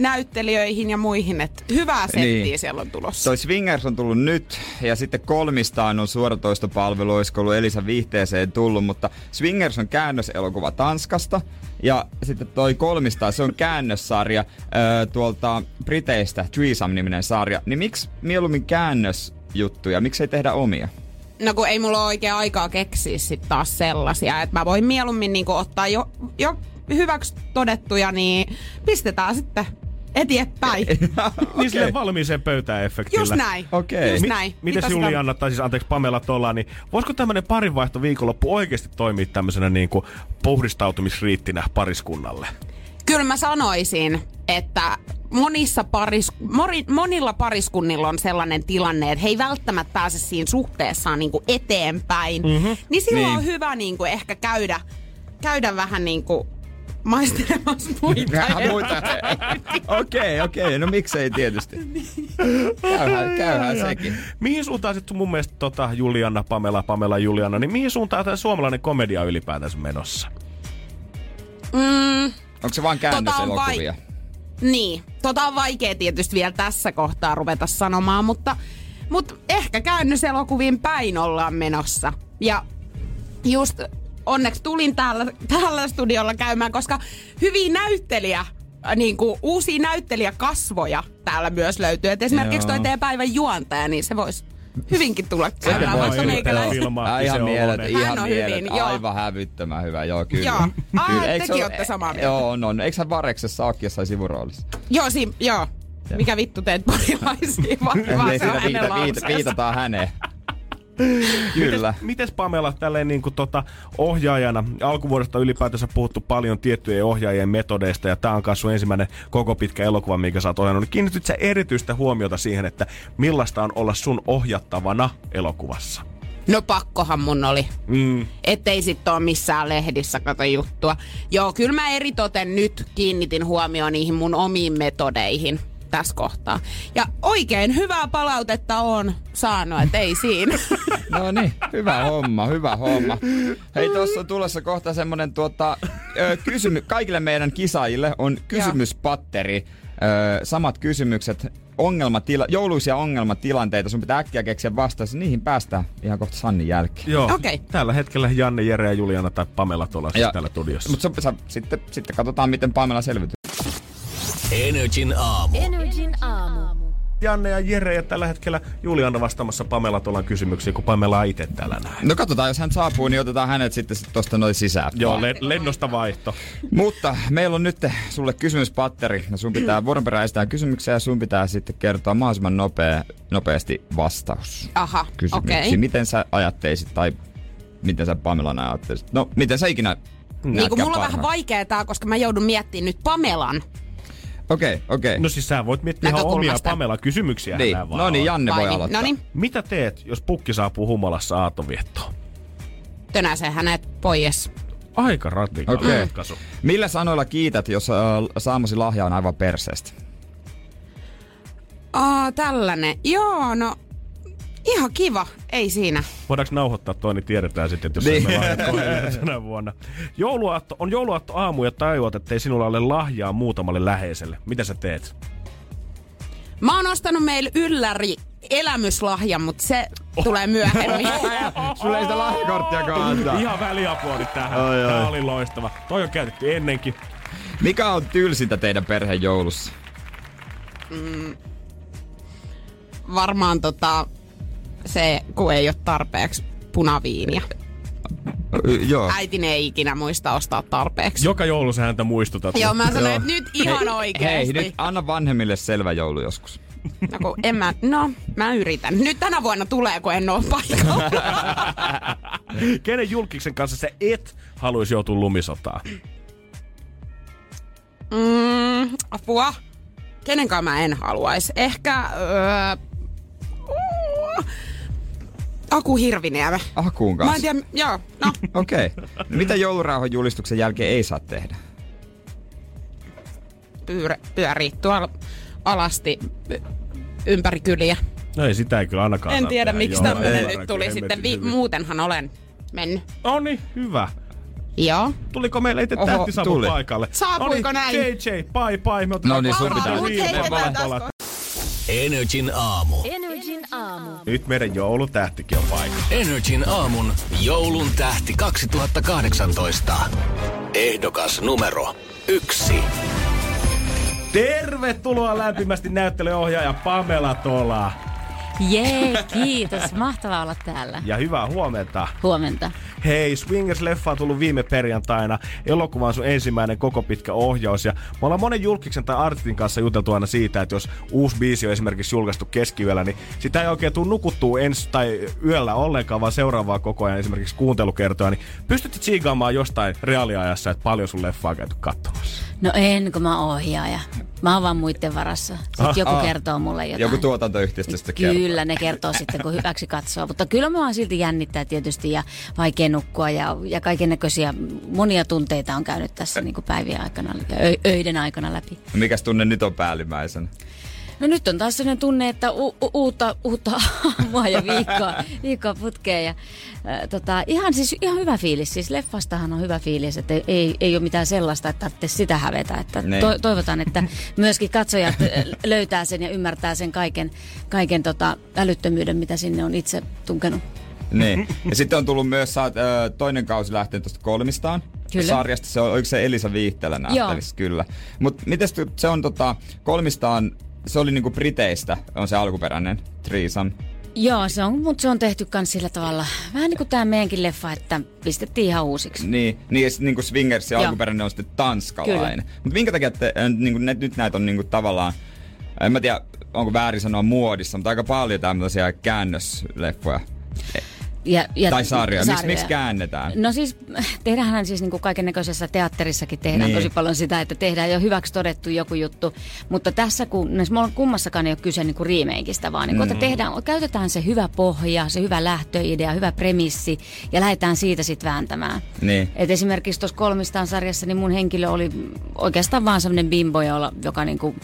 näyttelijöihin ja muihin, että hyvää settiä Niin. siellä on tulossa. Toi Swingers on tullut nyt, ja sitten kolmistaan on suoratoistopalvelu, olisiko ollut Elisa viihteeseen tullut, mutta Swingers on käännöselokuva Tanskasta, ja sitten toi kolmistaan, se on käännössarja ö, tuolta Briteistä, Threesome-niminen sarja. Niin miksi mieluummin käännösjuttuja, miksi ei tehdä omia? No kun ei mulla ole oikein aikaa keksiä sit taas sellaisia, että mä voin mieluummin niin ottaa jo, jo hyväksi todettuja, niin pistetään sitten eteenpäin. Niin sille valmiiseen pöytään efektillä. Just näin. Okei. Just Mi- näin. Mites Mitä sitä- Juliana, tai siis anteeksi Pamela tuolla, niin voisiko tämmönen parinvaihto viikonloppu oikeasti toimia tämmöisenä niinku puhdistautumisriittinä pariskunnalle? Kyllä mä sanoisin, että monissa paris, mori, monilla pariskunnilla on sellainen tilanne, että he ei välttämättä pääse siinä suhteessaan niin kuin eteenpäin. Mm-hmm. Niin silloin Niin. on hyvä niin kuin ehkä käydä, käydä vähän niin kuin maistelemassa muita. Muita. Okei, okei, no miksei tietysti. Käyhän, käyhän sekin. Mihin suuntaan sitten mun mielestä tota, Juliana, Pamela, Pamela, Juliana, niin mihin suuntaan tämä suomalainen komedia ylipäätänsä menossa? Mm, Onko se vaan käännöselokuvia? niin, tota on vaikea tietysti vielä tässä kohtaa ruveta sanomaan, mutta, mutta ehkä käännöselokuviin päin ollaan menossa. Ja just onneksi tulin täällä, täällä studiolla käymään, koska hyviä näyttelijä, äh, niin kuin uusia näyttelijäkasvoja täällä myös löytyy. Et esimerkiksi Joo. toi teidän päivän juontaja, niin se voisi hyvinkin tulla käymään, vaikka meikäläisen. se ihan on mielet, ihan on mielet. hyvin, joo. Aivan hävyttömän hyvä, joo kyllä. Joo. Aa, Eikö tekin se ootte samaa mieltä. Joo, on, on. Eikö hän Vareksessa olekin jossain sivuroolissa? Joo, si- joo. Mikä vittu teet porilaisia, vaan, se on siinä hänen viita, viita, lauseessa. viitataan häneen. Kyllä. Mites, mites Pamela tälleen niin kuin tota, ohjaajana? Alkuvuodesta ylipäätänsä puhuttu paljon tiettyjen ohjaajien metodeista ja tämä on kanssa sun ensimmäinen koko pitkä elokuva, minkä sä oot ohjannut. Niin Kiinnityt sä erityistä huomiota siihen, että millaista on olla sun ohjattavana elokuvassa? No pakkohan mun oli. Mm. Ettei sit ole missään lehdissä kato juttua. Joo, kyllä mä eritoten nyt kiinnitin huomioon niihin mun omiin metodeihin tässä kohtaa. Ja oikein hyvää palautetta on saanut, että ei siinä. No niin, hyvä homma, hyvä homma. Hei, tuossa on tulossa kohta semmonen tuota, kysymy- kaikille meidän kisaajille on kysymyspatteri. Ö, samat kysymykset, ongelmatila- jouluisia ongelmatilanteita. Sun pitää äkkiä keksiä vastaus. Niihin päästään ihan kohta Sannin jälkeen. Joo. Okei. Tällä hetkellä Janne, Jere ja Juliana tai Pamela tuolla siis Ja- täällä studiossa. Mutta sitten, sitten katsotaan, miten Pamela selvityy. Energin aamu. Energin aamu. Janne ja Jere ja tällä hetkellä Juliana vastaamassa Pamela tuolla kysymyksiin, kun Pamela on itse täällä näin. No katsotaan, jos hän saapuu, niin otetaan hänet sitten sit tosta noin sisään. Joo, le- lennosta vaihto. Mutta meillä on nyt sulle kysymyspatteri. Ja sun pitää vuoron perään esittää kysymyksiä ja sun pitää sitten kertoa mahdollisimman nopea, nopeasti vastaus Aha, okei. Miten sä ajatteisit tai miten sä Pamelan ajatteisit? No, miten sä ikinä Niin kuin mulla on vähän vaikeaa tää, koska mä joudun miettimään nyt Pamelan. Okei, okay, okei. No siis sä voit miettiä ihan omia Näkökulmasta. Pamela kysymyksiä. niin. vaan No niin. Janne voi Vai aloittaa. No niin, Mitä teet, jos pukki saapuu humalassa aatonviettoon? tönäsen hänet pois. Aika radikaali Okei. ratkaisu. Millä sanoilla kiität, jos äh, saamasi lahja on aivan perseestä? Aa, tällainen. Joo, no ihan kiva. Ei siinä. Voidaanko nauhoittaa toi, niin tiedetään sitten, että jos Niin. me tänä vuonna. Jouluaatto, on jouluaatto aamu ja tajuat, että ei sinulla ole lahjaa muutamalle läheiselle. Mitä sä teet? Mä oon ostanut meille ylläri elämyslahjan, mutta se tulee myöhemmin. Sulla ei sitä lahjakorttia kantaa. Ihan väliapua nyt tähän. Ai. Tää oli loistava. Toi on käytetty ennenkin. Mikä on tylsintä teidän perheen joulussa? Varmaan tota, se, kun ei ole tarpeeksi punaviiniä. Y- Joo. Äitini ei ikinä muista ostaa tarpeeksi. Joka joulu sä häntä muistutat. Joo, mä sanoin, että nyt ihan oikeesti. Hei, nyt anna vanhemmille selvä joulu joskus. No, kun en mä, no, mä yritän. Nyt tänä vuonna tulee, kun en oo paikalla. Kenen julkiksen kanssa sä et haluaisi joutua lumisotaan? Mm, apua. Kenenkaan mä en haluaisi. Ehkä... Öö, uh, Aku Hirviniemä. Akuun Mä en kanssa. tiedä, joo, no. Okei. Okay. Mitä joulurauhan julistuksen jälkeen ei saa tehdä? pyörä, pyörii tuolla alasti y- ympäri kyliä. No ei sitä ei kyllä ainakaan En tiedä, tehdä. miksi ymmärrän nyt tuli sitten. Vi- muutenhan olen mennyt. No niin, hyvä. Joo. Tuliko meille itse tähtisavu paikalle? Saapuiko no näin? JJ, bye bye. Me otetaan No niin, sun pitää- Mut taas Energin aamu. Energin aamu. Nyt meidän joulutähtikin on paikalla. Energin aamun joulun tähti 2018. Ehdokas numero yksi. Tervetuloa lämpimästi näyttelyohjaaja Pamela Tola. Jee, kiitos. Mahtavaa olla täällä. Ja hyvää huomenta. Huomenta. Hei, Swingers-leffa on tullut viime perjantaina. Elokuva on sun ensimmäinen koko pitkä ohjaus. Ja me ollaan monen julkiksen tai artistin kanssa juteltu aina siitä, että jos uusi biisi on esimerkiksi julkaistu keskiyöllä, niin sitä ei oikein tule nukuttua ensi tai yöllä ollenkaan, vaan seuraavaa koko ajan esimerkiksi kuuntelukertoa. Niin pystytkö tsiigaamaan jostain reaaliajassa, että paljon sun leffaa on käyty katsomassa? No en, kun mä oon ohjaaja. Mä oon vaan muiden varassa. Sitten joku kertoo mulle jotain. Joku tuotantoyhtiöstä sitten kertoo. Kyllä, ne kertoo sitten, kun hyväksi katsoo. Mutta kyllä mua silti jännittää tietysti ja vaikea nukkua ja, ja kaiken näköisiä monia tunteita on käynyt tässä niin kuin päivien aikana ja öiden aikana läpi. Mikäs tunne nyt on päällimmäisen? No nyt on taas sellainen tunne, että u- u- uutta, uutta aamua ja viikkoa, viikkoa putkeen. Ja, äh, tota, ihan, siis, ihan hyvä fiilis. Siis leffastahan on hyvä fiilis, että ei, ei, ei ole mitään sellaista, että tarvitsee sitä hävetä. Että Niin. to, toivotaan, että myöskin katsojat löytää sen ja ymmärtää sen kaiken, kaiken tota, älyttömyyden, mitä sinne on itse tunkenut. Niin. Ja sitten on tullut myös, oot, ö, toinen kausi lähtenyt tuosta kolmistaan. Kyllä. Sarjasta se on, oliko se Elisa Viihtelä näyttelissä? Kyllä. Mutta miten se on tota, kolmistaan, se oli niinku Briteistä, on se alkuperäinen Threesome. Joo, se on, mutta se on tehty myös sillä tavalla, vähän niin kuin tämä meidänkin leffa, että pistettiin ihan uusiksi. Niin, niin ja sit niinku Swingersin Joo. alkuperäinen on sitten tanskalainen. Mutta minkä takia te, äh, niinku, ne, nyt näitä on niinku tavallaan, en mä tiedä, onko väärin sanoa muodissa, mutta aika paljon tämmöisiä käännösleffoja. Ja, ja Tai sarjoja. Miks- sarjoja. miksi käännetään? No siis tehdäänhän siis niin kuin kaiken näköisessä teatterissakin tehdään Niin. niin. tosi paljon sitä, että tehdään jo hyväksi todettu joku juttu. Mutta tässä kun, näissä molemmat- kummassakaan ei ole kyse niin kuin remakeista, vaan niin kuin, Mm. että tehdään, käytetään se hyvä pohja, se hyvä lähtöidea, hyvä premissi ja lähdetään siitä sitten vääntämään. Niin. Et esimerkiksi tuossa kolmistaan sarjassa niin mun henkilö oli oikeastaan vaan semmoinen bimbo, joka niinku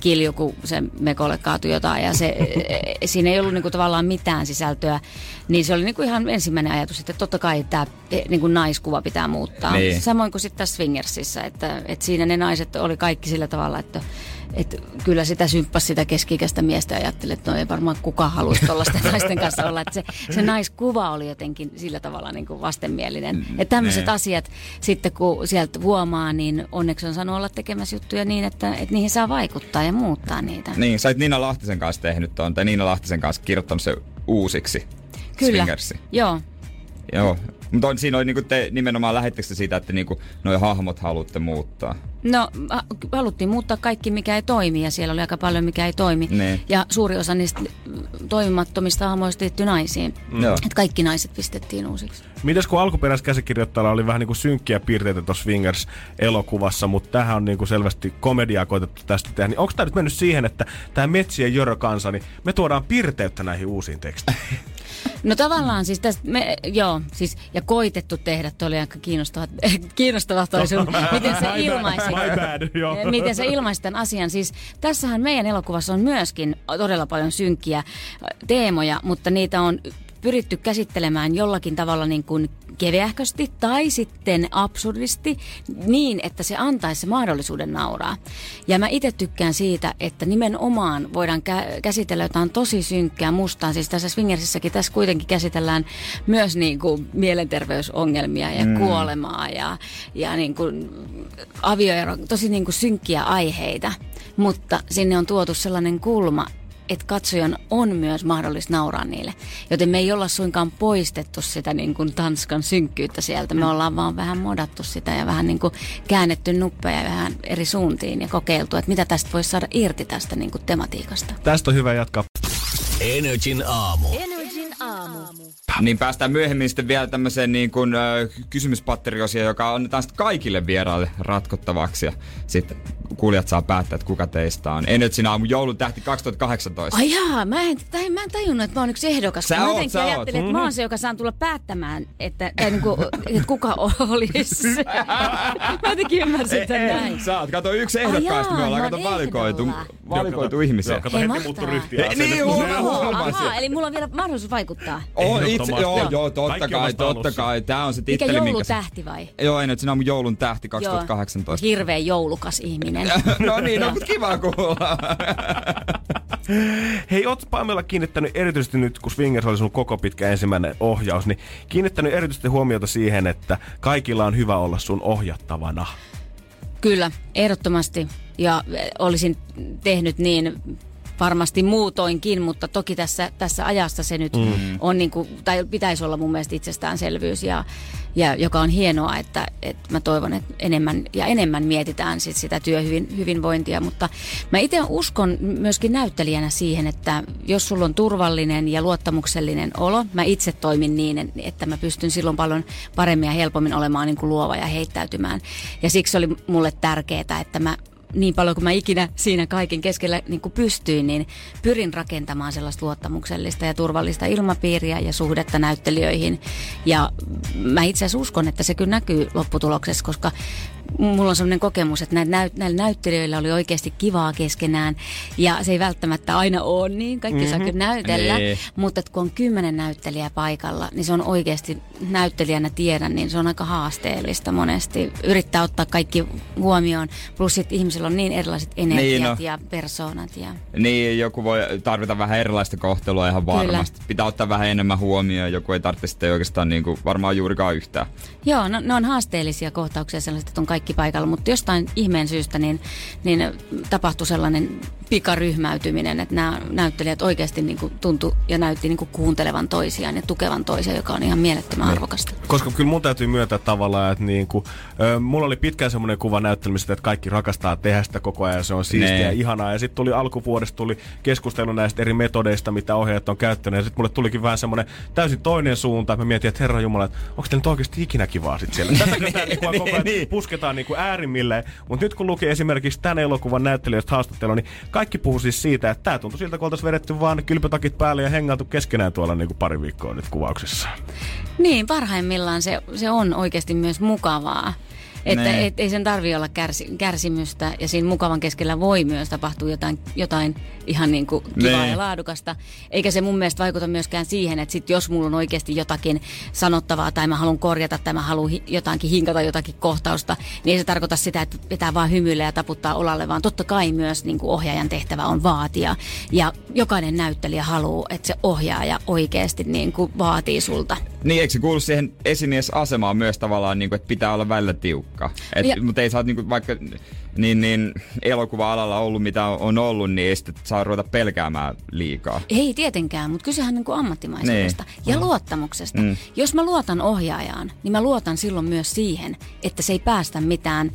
kilju, kun se mekolle kaatui jotain ja se, e, siinä ei ollut niinku tavallaan mitään sisältöä. Niin se oli niinku ihan ensimmäinen ajatus, että totta kai tämä niinku naiskuva pitää muuttaa. Niin. Samoin kuin sitten tässä Swingersissa, että, että siinä ne naiset oli kaikki sillä tavalla, että että kyllä sitä symppasi sitä keski-ikäistä miestä ja ajatteli, että no ei varmaan kukaan haluaisi tuollaisten naisten kanssa olla. Että se, se naiskuva oli jotenkin sillä tavalla niin kuin vastenmielinen. Että tämmöiset ne. asiat sitten kun sieltä huomaa, niin onneksi on saanut olla tekemässä juttuja niin, että, että niihin saa vaikuttaa ja muuttaa niitä. Niin, sä Niina Lahtisen kanssa tehnyt ton, tai Niina Lahtisen kanssa kirjoittanut se uusiksi. Kyllä, Swingersi. joo. Joo. Mutta on, siinä oli niinku te nimenomaan lähettekö te siitä, että niinku noi hahmot haluatte muuttaa. No ha- haluttiin muuttaa kaikki, mikä ei toimi ja siellä oli aika paljon, mikä ei toimi. Niin. Ja suuri osa niistä mm, toimimattomista hahmoista liittyy naisiin. Joo. Että kaikki naiset pistettiin uusiksi. Mites kun alkuperäiskäsikirjoittajalla oli vähän niinku synkkiä piirteitä tuossa Swingers-elokuvassa, mutta tähän on niinku selvästi komediaa koetettu tästä tehdä, niin onko tämä nyt mennyt siihen, että tämä Metsien Jörö kansa, niin me tuodaan piirteyttä näihin uusiin teksteihin? No tavallaan siis tästä, me, joo, siis, ja koitettu tehdä, toi oli aika kiinnostavaa, kiinnostavaa toi sun, miten se My bad, ilmaisi. my bad, joo. Miten se ilmaisi tämän asian. Siis tässähän meidän elokuvassa on myöskin todella paljon synkkiä teemoja, mutta niitä on pyritty käsittelemään jollakin tavalla niin kuin keveähkösti tai sitten absurdisti niin, että se antaisi se mahdollisuuden nauraa. Ja mä itse tykkään siitä, että nimenomaan voidaan kä- käsitellä jotain tosi synkkää mustaa. Siis tässä Swingersissäkin tässä kuitenkin käsitellään myös niin kuin mielenterveysongelmia ja mm. kuolemaa ja, ja niin kuin avioero, tosi niin kuin synkkiä aiheita. Mutta sinne on tuotu sellainen kulma, että katsojan on myös mahdollista nauraa niille. Joten me ei olla suinkaan poistettu sitä niin kuin Tanskan synkkyyttä sieltä. Me ollaan vaan vähän modattu sitä ja vähän niin kuin käännetty nuppeja vähän eri suuntiin ja kokeiltu, että mitä tästä voisi saada irti tästä niin kuin tematiikasta. Tästä on hyvä jatkaa. Energin aamu. Energin aamu. Niin päästään myöhemmin sitten vielä tämmöiseen niin kuin, kysymyspatteriosioon, joka annetaan sitten kaikille vieraille ratkottavaksi. Ja sitten kuulijat saa päättää, että kuka teistä on. Energyn aamu joulun tähti 2018. Ai jaa, mä en, tai mä en tajunnut, että mä oon yksi ehdokas. Sä mä oot, sä oot. ajattelin, että mä oon se, joka saan tulla päättämään, että, tai niin kuin, että kuka olisi. mä jotenkin ymmärsin tämän näin. Sä oot, kato yksi ehdokkaista, Ai me jaa, ollaan kato valikoitu, valikoitu ihmisiä. Joo, kato Hei, heti muuttu ryhtiä. Niin, huomaa, eli mulla on vielä mahdollisuus vaikuttaa. On itse, Ehdottomasti. joo, Joo. joo, totta on kai, totta kai. Tää on se Mikä titteli, minkä... joulutähti vai? Joo, Energyn aamu joulun tähti 2018. Hirveä joulukas ihminen. no niin, no, mutta kiva kuulla. Hei, oot Pamela kiinnittänyt erityisesti nyt, kun Swingers oli sun koko pitkä ensimmäinen ohjaus, niin kiinnittänyt erityisesti huomiota siihen, että kaikilla on hyvä olla sun ohjattavana. Kyllä, ehdottomasti. Ja eh, olisin tehnyt niin varmasti muutoinkin, mutta toki tässä, tässä ajassa se nyt mm. on niin kuin, tai pitäisi olla mun mielestä itsestäänselvyys ja, ja joka on hienoa, että, että mä toivon, että enemmän ja enemmän mietitään sit sitä työhyvinvointia, mutta mä itse uskon myöskin näyttelijänä siihen, että jos sulla on turvallinen ja luottamuksellinen olo, mä itse toimin niin, että mä pystyn silloin paljon paremmin ja helpommin olemaan niin kuin luova ja heittäytymään. Ja siksi oli mulle tärkeää, että mä niin paljon kuin mä ikinä siinä kaiken keskellä niin kuin pystyin, niin pyrin rakentamaan sellaista luottamuksellista ja turvallista ilmapiiriä ja suhdetta näyttelijöihin. Ja mä itse asiassa uskon, että se kyllä näkyy lopputuloksessa, koska mulla on sellainen kokemus, että näillä, näyt- näillä näyttelijöillä oli oikeasti kivaa keskenään. Ja se ei välttämättä aina ole niin, kaikki mm-hmm. saa kyllä näytellä. Niin. Mutta että kun on kymmenen näyttelijää paikalla, niin se on oikeasti näyttelijänä tiedän, niin se on aika haasteellista monesti. Yrittää ottaa kaikki huomioon, plus että ihmisillä on niin erilaiset energiat Niin, no. ja persoonat. Ja... Niin, joku voi tarvita vähän erilaista kohtelua ihan Kyllä. varmasti. Pitää ottaa vähän enemmän huomioon, joku ei tarvitse sitten oikeastaan niin kuin, varmaan juurikaan yhtään. Joo, no, ne on haasteellisia kohtauksia sellaiset, että on kaikki paikalla, mutta jostain ihmeen syystä niin, niin tapahtui sellainen pikaryhmäytyminen, että nämä näyttelijät oikeasti niin kuin tuntui ja näytti niin kuin kuuntelevan toisiaan ja tukevan toisiaan, joka on ihan mielettömän arvokasta. Koska kyllä mun täytyy myöntää tavallaan, että niinku, ö, mulla oli pitkään semmoinen kuva näyttelemisestä, että kaikki rakastaa tehdä sitä koko ajan, se on siistiä ja Nee. ihanaa. Ja sitten tuli alkuvuodesta tuli keskustelu näistä eri metodeista, mitä ohjaajat on käyttänyt. Ja sitten mulle tulikin vähän semmoinen täysin toinen suunta. Mä mietin, että herra Jumala, että onko teillä nyt oikeasti ikinä kivaa sit siellä? Tätäkö tää niinku koko ajan Niin. pusketaan niinku äärimmilleen. Mutta nyt kun luki esimerkiksi tämän elokuvan näyttelijöistä haastattelua, niin kaikki puhuu siis siitä, että tämä tuntui siltä, kun oltaisiin vedetty vaan kylpytakit päälle ja hengailtu keskenään tuolla niinku pari viikkoa nyt kuvauksessa. Niin, parhaimmillaan se, se on oikeasti myös mukavaa. Että Nee. et, ei sen tarvi olla kärsi, kärsimystä ja siinä mukavan keskellä voi myös tapahtua jotain, jotain ihan niin kuin kivaa Nee. ja laadukasta. Eikä se mun mielestä vaikuta myöskään siihen, että sit jos mulla on oikeasti jotakin sanottavaa tai mä haluan korjata tai mä haluan hi- jotakin hinkata jotakin kohtausta, niin ei se tarkoita sitä, että pitää vaan hymyillä ja taputtaa olalle, vaan totta kai myös niin kuin ohjaajan tehtävä on vaatia. Ja jokainen näyttelijä haluaa, että se ohjaaja oikeasti niin kuin vaatii sulta. Niin, eikö se kuulu siihen esimiesasemaan myös tavallaan, niin kuin, että pitää olla välillä tiukka? Et, Ja- mutta ei saa niin kuin, vaikka niin, niin, elokuva-alalla ollut mitä on ollut, niin ei sitten saa ruveta pelkäämään liikaa. Ei tietenkään, mutta kysehän on niin kuin ammattimaisuudesta ja luottamuksesta. Mm. Jos mä luotan ohjaajaan, niin mä luotan silloin myös siihen, että se ei päästä mitään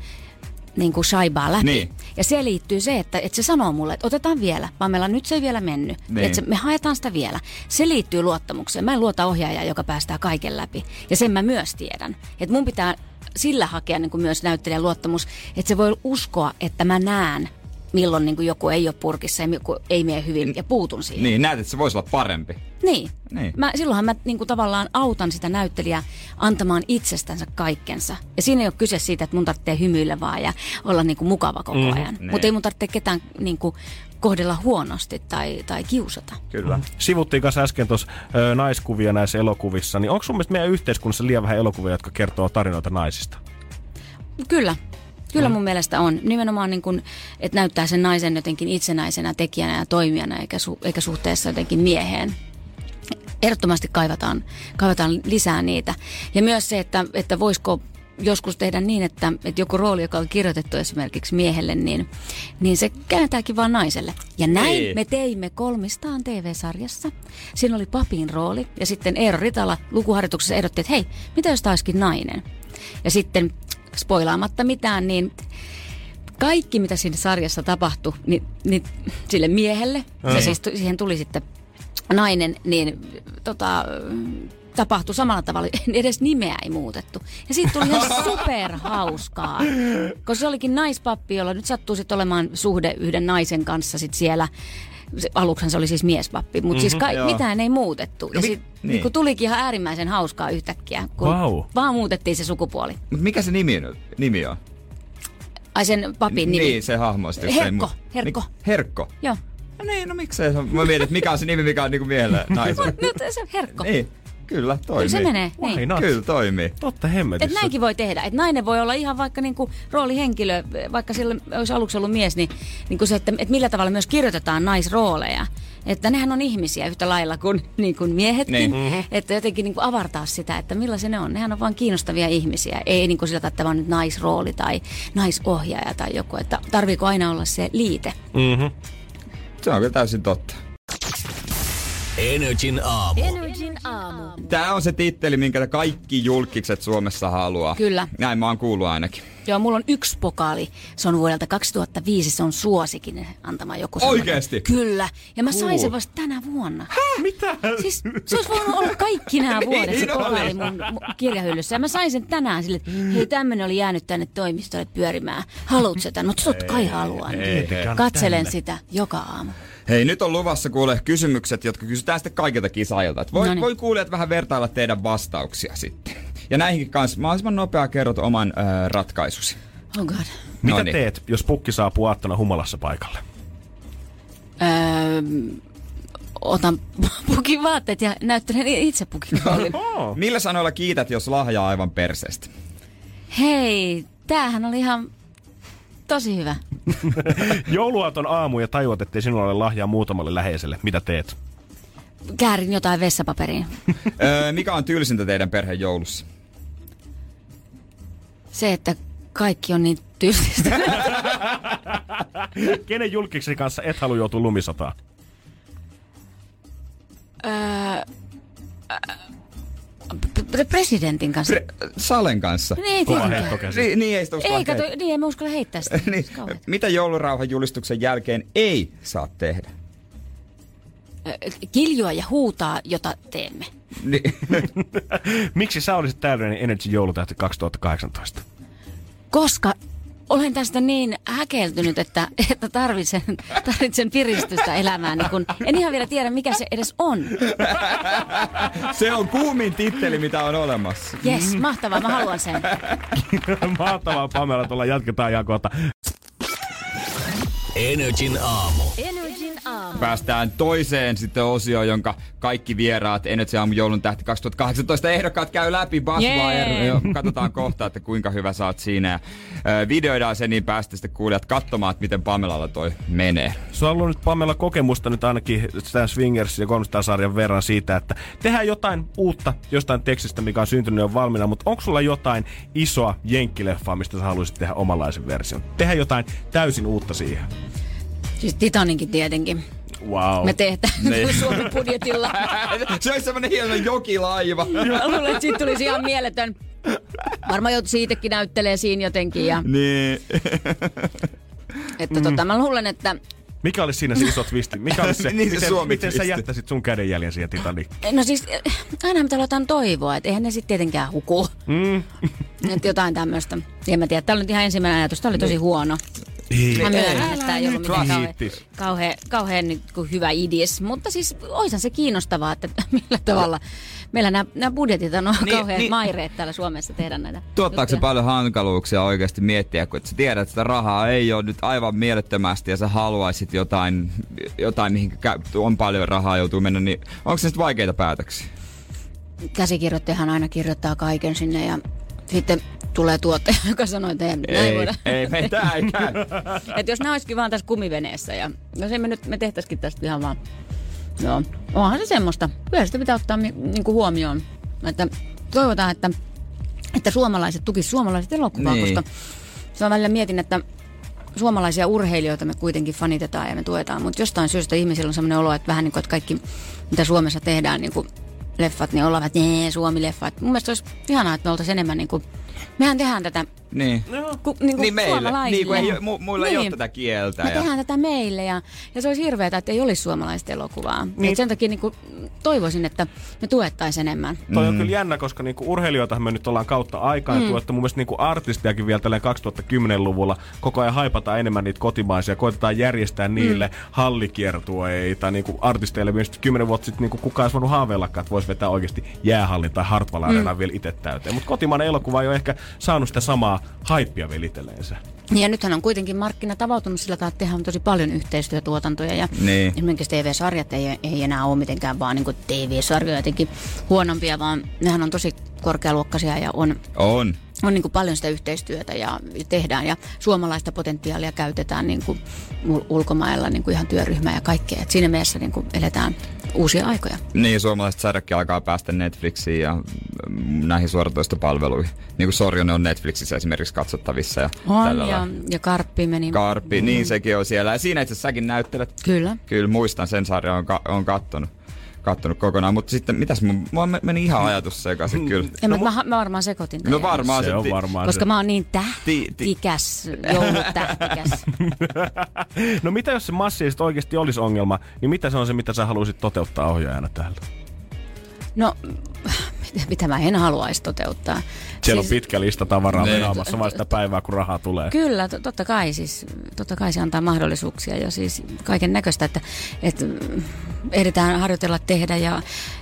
niin kuin shaibaa läpi. Niin. Ja se liittyy se, että, että se sanoo mulle, että otetaan vielä, vaan meillä nyt se ei vielä mennyt. Niin. Että se, me haetaan sitä vielä. Se liittyy luottamukseen. Mä en luota ohjaajaa, joka päästää kaiken läpi. Ja sen mä myös tiedän. Että mun pitää sillä hakea niin kuin myös näyttelijän luottamus, että se voi uskoa, että mä näen, milloin niin kuin joku ei ole purkissa ja joku ei mene hyvin ja puutun siihen. Niin, näet, että se voisi olla parempi. Niin. Niin. Mä, silloinhan mä niin kuin tavallaan autan sitä näyttelijää antamaan itsestänsä kaikkensa. Ja siinä ei ole kyse siitä, että mun tarvitsee hymyillä vaan ja olla niin kuin mukava koko Mhm, ajan. niin. Mutta ei mun tarvitse ketään niin kuin kohdella huonosti tai, tai kiusata. Kyllä. Sivuttiin kanssa äsken tuossa naiskuvia näissä elokuvissa, niin onko sun mielestä meidän yhteiskunnassa liian vähän elokuvia, jotka kertoo tarinoita naisista? Kyllä. Kyllä mun mielestä on. Nimenomaan niin kuin, että näyttää sen naisen jotenkin itsenäisenä tekijänä ja toimijana eikä, su, eikä suhteessa jotenkin mieheen. Ehdottomasti kaivataan, kaivataan lisää niitä. Ja myös se, että, että voisiko joskus tehdä niin, että, että joku rooli, joka on kirjoitettu esimerkiksi miehelle, niin, niin se kääntääkin vaan naiselle. Ja näin Niin. me teimme kolmistaan TV-sarjassa. Siinä oli papin rooli ja sitten Eero Ritala lukuharjoituksessa ehdotti, että hei, mitä jos taiskin nainen? Ja sitten spoilaamatta mitään, niin kaikki mitä siinä sarjassa tapahtui, niin, niin sille miehelle, ja siis siihen tuli sitten nainen, niin tota, tapahtui samalla tavalla, edes nimeä ei muutettu. Ja siitä tuli ihan superhauskaa, koska se olikin naispappi, jolla nyt sattuu sitten olemaan suhde yhden naisen kanssa sit siellä. Se, aluksen se oli siis miespappi, mutta siis ka- joo. mitään ei muutettu. Ja mi- sit, niin. niin. kun tulikin ihan äärimmäisen hauskaa yhtäkkiä, kun Vau. vaan muutettiin se sukupuoli. Mutta mikä se nimi, nimi on? Ai sen papin nimi. Niin, se hahmo. sitten, Herkko, mu- Herkko. Mik- Herkko. Joo. No niin, no miksei se on. Mä mietin, että mikä on se nimi, mikä on niinku miehellä naisella. No, se on herkko. Niin, kyllä toimii. Kyllä se menee, Why niin. not? Kyllä toimii. Totta Et hemmetissä. näinkin voi tehdä. Et nainen voi olla ihan vaikka niinku roolihenkilö, vaikka sillä olisi aluksi ollut mies, niin, niin kuin se, että, että millä tavalla myös kirjoitetaan naisrooleja. Että nehän on ihmisiä yhtä lailla kuin, niin kuin miehetkin. Niin. Mm-hmm. Että jotenkin niin kuin avartaa sitä, että millaisia ne on. Nehän on vain kiinnostavia ihmisiä. Ei niin kuin sillä, että tämä on nyt naisrooli tai naisohjaaja tai joku. Että tarviiko aina olla se liite? Mm-hmm. Se on kyllä täysin totta. Energin aamu. Energin aamu. Tää on se titteli, minkä kaikki julkikset Suomessa haluaa. Kyllä. Näin mä oon kuullut ainakin. Joo, mulla on yksi pokaali. Se on vuodelta 2005. Se on suosikin antama joku. semmoinen. Oikeesti? Kyllä. Ja mä sain sen vasta tänä vuonna. Mitä? Siis se olisi voinut olla kaikki nämä vuodet, se Niin pokaali olisi. mun mun kirjahyllyssä. Ja mä sain sen tänään sille, että hei tämmönen oli jäänyt tänne toimistolle pyörimään. Haluatko sä tän? Mutta totta kai haluan. Katselen sitä joka aamu. Hei, nyt on luvassa kuule kysymykset, jotka kysytään sitten kaikilta kisaajilta. Voi, Noniin. voi kuulijat vähän vertailla teidän vastauksia sitten. Ja näihinkin kanssa mahdollisimman nopea kerrot oman äh, ratkaisusi. Oh god. Mitä Noniin. teet, jos pukki saapuu aattona humalassa paikalle? Öö, otan pukin vaatteet ja näyttelen itse pukin. Millä sanoilla kiität, jos lahjaa aivan perseestä? Hei, tämähän oli ihan tosi hyvä. Jouluaaton aamu ja tajuat, ettei sinulla ole lahjaa muutamalle läheiselle. Mitä teet? Käärin jotain vessapaperiin. öö, mikä on tylsintä teidän perheen joulussa? Se, että kaikki on niin tylsistä. Kenen julkiksi kanssa et halua joutua lumisotaan? Öö, presidentin kanssa. Pre- Salen kanssa. Niin, heittokäsi. Niin, niin ei sitä Ei, kato, niin, en mä uskalla heittää sitä. niin. Mitä joulurauhan julistuksen jälkeen ei saa tehdä? Kiljua ja huutaa, jota teemme. Niin. Miksi sä olisit täydellinen Energy joulutähti 2018? Koska olen tästä niin häkeltynyt, että, että tarvitsen, tarvitsen piristystä elämään. Niin kun, en ihan vielä tiedä, mikä se edes on. Se on kuumin titteli, mitä on olemassa. Jes, mahtavaa, mä haluan sen. Mahtavaa Pamela, tuolla jatketaan ihan kohta. Energin aamu. Aamu. Päästään toiseen sitten osioon, jonka kaikki vieraat Energy Aamu joulun tähti 2018 ehdokkaat käy läpi. Joo, Katsotaan kohta, että kuinka hyvä sä oot siinä. Ja, ö, videoidaan se, niin päästä sitten kuulijat katsomaan, että miten Pamelalla toi menee. Sulla on ollut nyt Pamela kokemusta nyt ainakin tämän Swingers ja 300-sarjan verran siitä, että tehdään jotain uutta jostain tekstistä, mikä on syntynyt jo valmiina, mutta onko sulla jotain isoa jenkkileffaa, mistä sä haluaisit tehdä omanlaisen version? Tehdään jotain täysin uutta siihen. Siis Titaninkin tietenkin. Wow. Me tehdään Niin. Suomen budjetilla. se olisi semmonen hieno jokilaiva. Mä luulen, että siitä tulisi ihan mieletön. Varmaan joutu siitäkin näyttelee siinä jotenkin. Ja, niin. että tota, mä luulen, että Mikä olisi siinä se iso twisti? Mikä olisi se, Niin se miten, Suomi miten sä jättäisit sun kädenjäljen siihen Titanic? No siis, eh, aina mitä aletaan toivoa, että eihän ne sitten tietenkään huku. Mm. Että jotain tämmöistä. En mä tiedä, tämä oli nyt ihan ensimmäinen ajatus. Tämä oli tosi huono. Mä myönnän, että tämä ei ollut mitään kauhean, kauhean, kauhean niin kuin hyvä idis. Mutta siis oishan se kiinnostavaa, että millä tavalla meillä nämä, nämä budjetit on Niin, niin, kauhean niin. niin. maireet täällä Suomessa tehdä näitä Tuottaako se paljon hankaluuksia oikeasti miettiä, kun et sä tiedät, että sitä rahaa ei ole nyt aivan mielettömästi ja sä haluaisit jotain, jotain mihin on paljon rahaa joutuu mennä, niin onko se sitten vaikeita päätöksiä? Käsikirjoittajahan aina kirjoittaa kaiken sinne ja sitten tulee tuottaja, joka sanoo, että ei, näin ei, voida. ei, me tää ei käy. että jos nämä olisikin vaan tässä kumiveneessä ja jos emme nyt, me tehtäisikin tästä ihan vaan. Joo, onhan se semmoista. Kyllä sitä pitää ottaa niinku huomioon. Että toivotaan, että että suomalaiset tukis suomalaiset elokuvaa, Niin. koska se on välillä mietin, että suomalaisia urheilijoita me kuitenkin fanitetaan ja me tuetaan, mutta jostain syystä ihmisillä on sellainen olo, että vähän niin kuin, että kaikki mitä Suomessa tehdään, niin kuin leffat, niin ollaan, että nee, Suomi-leffat. Mun mielestä olisi ihanaa, että me oltaisiin enemmän niin kuin, mehän tehdään tätä Niin. ku, niin kuin Niin meille. Niin kuin ei, mu, muilla ei ole Niin. tätä kieltä. Me ja... tehdään tätä meille ja, ja se olisi hirveätä, että ei olisi suomalaista elokuvaa. Niin. Niin. Et sen takia niin kuin, toivoisin, että me tuettaisiin enemmän. Toi on kyllä jännä, koska niinku urheilijoita me nyt ollaan kautta aikaa mm. tuettu. Mun mielestä niinku artistiakin vielä tälleen 2010-luvulla koko ajan haipataan enemmän niitä kotimaisia. Koitetaan järjestää niille mm. hallikiertueita niinku artisteille. Myös 10 vuotta sitten niinku kukaan olisi voinut haaveillakaan, että voisi vetää oikeasti jäähallin tai Hartwall Areenaan vielä itse täyteen. Mutta kotimainen elokuva ei ole ehkä saanut sitä samaa haippia vielä itselleensä. Ja nythän on kuitenkin markkinat avautunut sillä tavalla, että tehdään tosi paljon yhteistyötuotantoja. Ja Niin. esimerkiksi TV-sarjat ei, ei enää ole mitenkään vaan niin TV-sarjoja jotenkin huonompia, vaan nehän on tosi korkealuokkaisia ja on, On. On niin kuin paljon sitä yhteistyötä ja tehdään. Ja suomalaista potentiaalia käytetään niin kuin ul- ulkomailla niin kuin ihan työryhmää ja kaikkea. Et siinä mielessä niin kuin eletään uusia aikoja. Niin, suomalaiset sarjakki alkaa päästä Netflixiin ja mm, näihin suoratoistopalveluihin. Niin kuin Sorjonen on Netflixissä esimerkiksi katsottavissa ja On tällä ja, lailla. ja Karppi meni. Karppi, mm. niin sekin on siellä. Ja siinä itse asiassa säkin näyttelet. Kyllä. Kyllä muistan sen sarjan, on, ka- on kattonut, kattonut kokonaan. Mutta sitten, mitäs mun, mua me- meni ihan ajatus sekaisin kyllä. Ja no, mä, mä, mä varmaan sekoitin. No varmaan Se on ti- varmaan Koska se. mä oon niin Ti- ti- tähtikäs, joulutähtikäs. No mitä jos se massiivisesti oikeasti olisi ongelma, niin mitä se on se, mitä sä haluaisit toteuttaa ohjaajana täällä? No, mitä mä en haluaisi toteuttaa. Siellä siis, on pitkä lista tavaraa Niin. venaamassa vaan sitä päivää, kun rahaa tulee. Kyllä, to- totta kai siis, totta kai se antaa mahdollisuuksia ja siis kaiken näköistä, että, että ehditään harjoitella tehdä ja,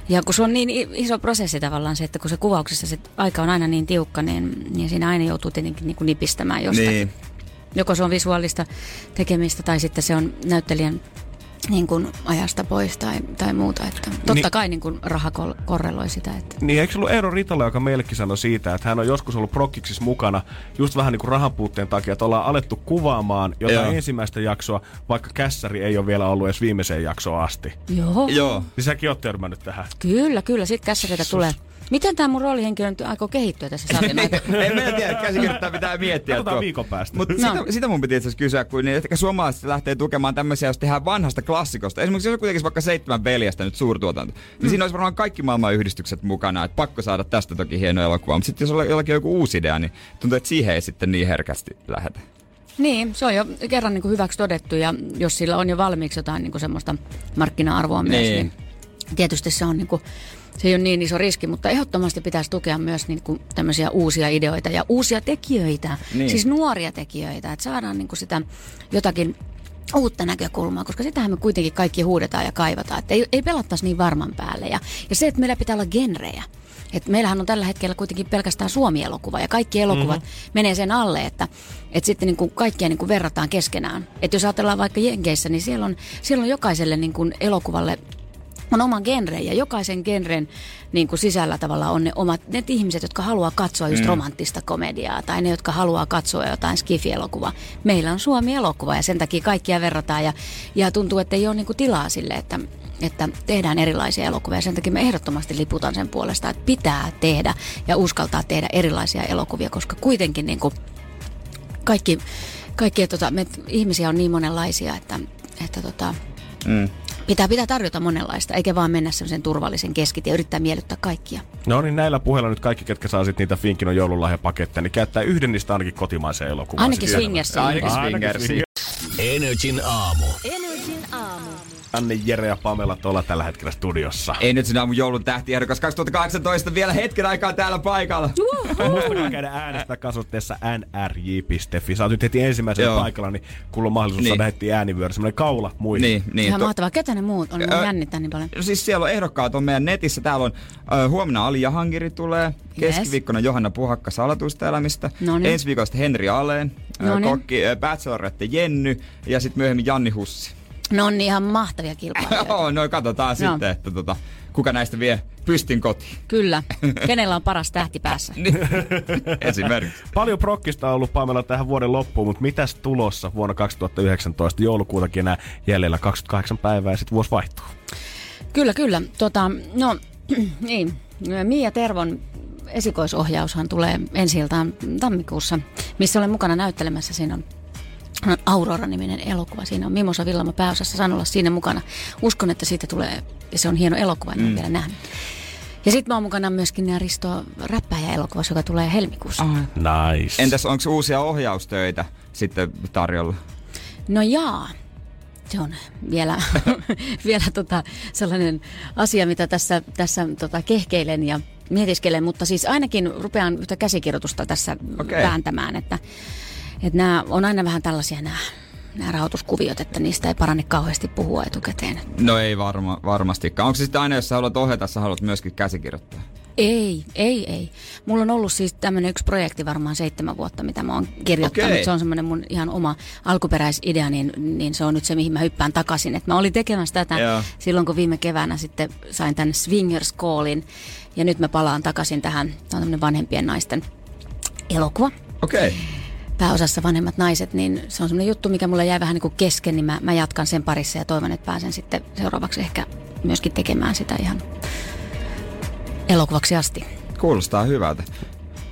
ja kun se on niin iso prosessi tavallaan se, että kun se kuvauksessa se aika on aina niin tiukka, niin, niin siinä aina joutuu tietenkin niin kuin nipistämään jostakin. Niin. Joko se on visuaalista tekemistä tai sitten se on näyttelijän niin kuin ajasta pois tai, tai muuta. Että totta Niin- kai niin kuin raha kol- korreloi sitä. Että. Niin eikö se ollut Eero Ritala, joka meillekin sanoi siitä, että hän on joskus ollut prokkiksissa mukana just vähän niin kuin rahan puutteen takia, että ollaan alettu kuvaamaan jotain Joo. ensimmäistä jaksoa, vaikka kässäri ei ole vielä ollut edes viimeiseen jaksoon asti. Joo. Joo. Niin säkin oot törmännyt tähän. Kyllä, kyllä. Sitten kässäreitä tulee. Miten tämä mun roolihenkilö nyt aikoo kehittyä tässä sarjan aikana? en mä tiedä, käsikirjoittaa pitää miettiä. Katsotaan viikon päästä. Mutta No. sitä, sitä, mun piti itse asiassa kysyä, kun niin, että suomalaiset lähtee tukemaan tämmöisiä, jos tehdään vanhasta klassikosta. Esimerkiksi jos on kuitenkin vaikka seitsemän veljestä nyt suurtuotanto, niin Mm. siinä olisi varmaan kaikki maailman yhdistykset mukana, että pakko saada tästä toki hieno elokuva. Mutta sitten jos on jollakin joku uusi idea, niin tuntuu, että siihen ei sitten niin herkästi lähetä. Niin, se on jo kerran niin kuin hyväksi todettu ja jos sillä on jo valmiiksi jotain niin kuin semmoista markkina-arvoa myös, Niin. niin, tietysti se on niin kuin, se ei ole niin iso riski, mutta ehdottomasti pitäisi tukea myös niin kuin tämmöisiä uusia ideoita ja uusia tekijöitä, Niin. siis nuoria tekijöitä, että saadaan niin kuin sitä jotakin uutta näkökulmaa, koska sitähän me kuitenkin kaikki huudetaan ja kaivataan, että ei, ei pelattaisi niin varman päälle. Ja, ja se, että meillä pitää olla genrejä. Et meillähän on tällä hetkellä kuitenkin pelkästään Suomi-elokuva ja kaikki elokuvat mm-hmm. menee sen alle, että, että sitten niin kuin kaikkia niin kuin verrataan keskenään. Et jos ajatellaan vaikka Jenkeissä, niin siellä on, siellä on jokaiselle niin kuin elokuvalle on oman genren ja jokaisen genren niin kuin sisällä tavallaan on ne omat ne ihmiset, jotka haluaa katsoa just mm. romanttista komediaa tai ne, jotka haluaa katsoa jotain skifi-elokuvaa. Meillä on Suomi-elokuva ja sen takia kaikkia verrataan ja, ja tuntuu, että ei ole niin kuin tilaa sille, että, että tehdään erilaisia elokuvia. Sen takia me ehdottomasti liputan sen puolesta, että pitää tehdä ja uskaltaa tehdä erilaisia elokuvia, koska kuitenkin niin kuin kaikki, kaikki tota, me ihmisiä on niin monenlaisia, että, että tota, Mm. Pitää, pitää tarjota monenlaista, eikä vaan mennä semmoisen turvallisen keskitien ja yrittää miellyttää kaikkia. No niin, näillä puheilla nyt kaikki, ketkä saa sit niitä Finkinon joululahjapaketteja, niin käyttää yhden niistä ainakin kotimaiseen elokuvaan. Ainakin Sitten Swingersiin. Ainakin Ainakin Swingersiin. Energin aamu. Energin aamu. Anne, Jere ja Pamela tuolla tällä hetkellä studiossa. Ei nyt sinä mun joulun tähtiehdokas 2018 vielä hetken aikaa täällä paikalla. Muistakaa käydä äänestää kasvatteessa nrj.fi. Sä oot nyt heti ensimmäisenä Joo. paikalla, niin on mahdollisuus Niin. saada heti äänivyöry. Semmoinen kaula muihin. Niin, niin. Ihan to- mahtavaa. Ketä ne muut on? Ö, Mua jännittää niin paljon. No siis siellä on ehdokkaat on meidän netissä. Täällä on ö, huomenna Ali Jahangiri tulee. Keskiviikkona Johanna Puhakka salatuista elämistä. Noniin. Ensi viikosta Henri Aleen. Noniin. Kokki Bachelorette Jenny. Ja sitten myöhemmin Janni Hussi. Ne on ihan mahtavia kilpailijoita. Joo, no katsotaan Joo. sitten, että tota, kuka näistä vie pystin kotiin. Kyllä. Kenellä on paras tähti päässä? Niin. Esimerkiksi. Paljon prokkista on ollut Pamela tähän vuoden loppuun, mutta mitäs tulossa vuonna 2019? Joulukuutakin enää jäljellä 28 päivää ja sitten vuosi vaihtuu. Kyllä, kyllä. Tota, no, niin. Mia Tervon esikoisohjaushan tulee ensi iltaan tammikuussa, missä olen mukana näyttelemässä. Siinä on Aurora-niminen elokuva. Siinä on Mimosa Villama pääosassa. Saan olla siinä mukana. Uskon, että siitä tulee, ja se on hieno elokuva, en mm. vielä nähnyt. Ja sitten mä oon mukana myöskin nämä Risto Räppäjä-elokuvassa, joka tulee helmikuussa. Ah. Nice. Entäs onko uusia ohjaustöitä sitten tarjolla? No jaa. Se on vielä, vielä tota sellainen asia, mitä tässä, tässä tota kehkeilen ja mietiskelen, mutta siis ainakin rupean yhtä käsikirjoitusta tässä Okei. vääntämään, että, että nämä on aina vähän tällaisia nämä, nämä rahoituskuviot, että niistä ei parane kauheasti puhua etukäteen. No ei varma, varmastikaan. Onko se sitten aina, jos sä haluat ohjata, sä haluat myöskin käsikirjoittaa? Ei, ei, ei. Mulla on ollut siis tämmöinen yksi projekti varmaan seitsemän vuotta, mitä mä oon kirjoittanut. Okei. Se on semmoinen mun ihan oma alkuperäisidea, niin, niin se on nyt se, mihin mä hyppään takaisin. Et mä olin tekemässä tätä Joo. silloin, kun viime keväänä sitten sain tämän Swingers Callin. Ja nyt mä palaan takaisin tähän, tämä on tämmöinen vanhempien naisten elokuva. Okei. Okay. Pääosassa vanhemmat naiset, niin se on semmoinen juttu, mikä mulla jäi vähän niin kuin kesken, niin mä, mä jatkan sen parissa ja toivon, että pääsen sitten seuraavaksi ehkä myöskin tekemään sitä ihan elokuvaksi asti. Kuulostaa hyvältä.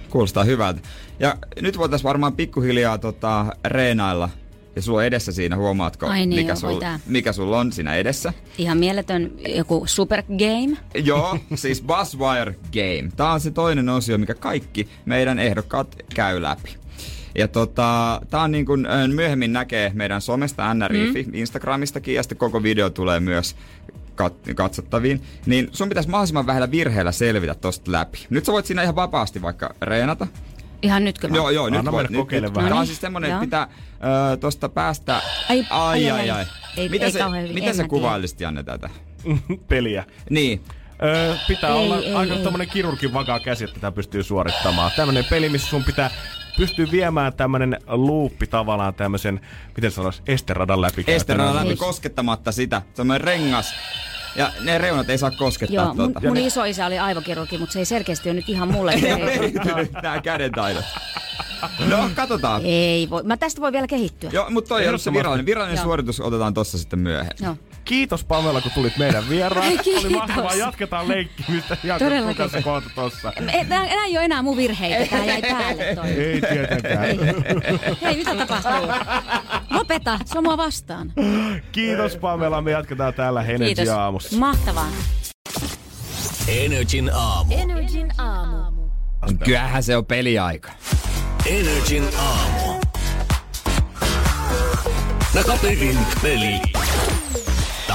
Kuulostaa hyvältä. Ja nyt voitaisiin varmaan pikkuhiljaa tota, reenailla. Ja sulla on edessä siinä, huomaatko, Ai niin, mikä, joo, sul, mikä sulla on siinä edessä? Ihan mieletön joku super game. Joo, siis Buzzwire Game. Tämä on se toinen osio, mikä kaikki meidän ehdokkaat käy läpi. Ja tota, tää on niin kuin myöhemmin näkee meidän somesta NRIFI, mm. Instagramistakin, ja sitten koko video tulee myös kat- katsottaviin. Niin sun pitäisi mahdollisimman vähällä virheellä selvitä tosta läpi. Nyt sä voit siinä ihan vapaasti vaikka reenata. Ihan nytkö vaan? Joo, joo, nyt voit. Nyt, kokeile nyt, vähän. Tää on siis semmonen, että pitää ö, tosta päästä... Ai, ai, ai, ai. ai. ai. Ei- Miten, ei se, miten en sä kuvailisit Janne tätä? Peliä. Niin. Öö, pitää Ei, olla ei, aika ei. tämmönen kirurgin vakaa käsi, että tätä pystyy suorittamaan. Tämmönen peli, missä sun pitää pystyy viemään tämmönen luuppi tavallaan tämmöisen, miten sanois, esteradan läpi. Esteradan läpi koskettamatta sitä. Semmoinen rengas. Ja ne reunat ei saa koskettaa Joo, mun, tuota. mun isoisä oli aivokirurgi, mutta se ei selkeästi ole nyt ihan mulle. Nää kädentaidot. No, katsotaan. ei voi. Mä tästä voi vielä kehittyä. Joo, mutta toi on se virallinen. Virallinen Joo. suoritus otetaan tossa sitten myöhemmin. Joo. Kiitos Pamela, kun tulit meidän vieraan. Ei, kiitos. Oli mahtavaa. Jatketaan leikkimistä. Todellakin. kanssa kohta tossa. Nämä ei ole enää mun virheitä, tää jäi päälle toi. Ei tietenkään. Ei. Hei, mitä tapahtuu? Lopeta, se on mua vastaan. Kiitos Pamela, me jatketaan täällä. Energy aamussa. Mahtavaa. Energin aamu. Energin aamu. Kyllähän se on peliaika. Energin aamu. Takaperin peli.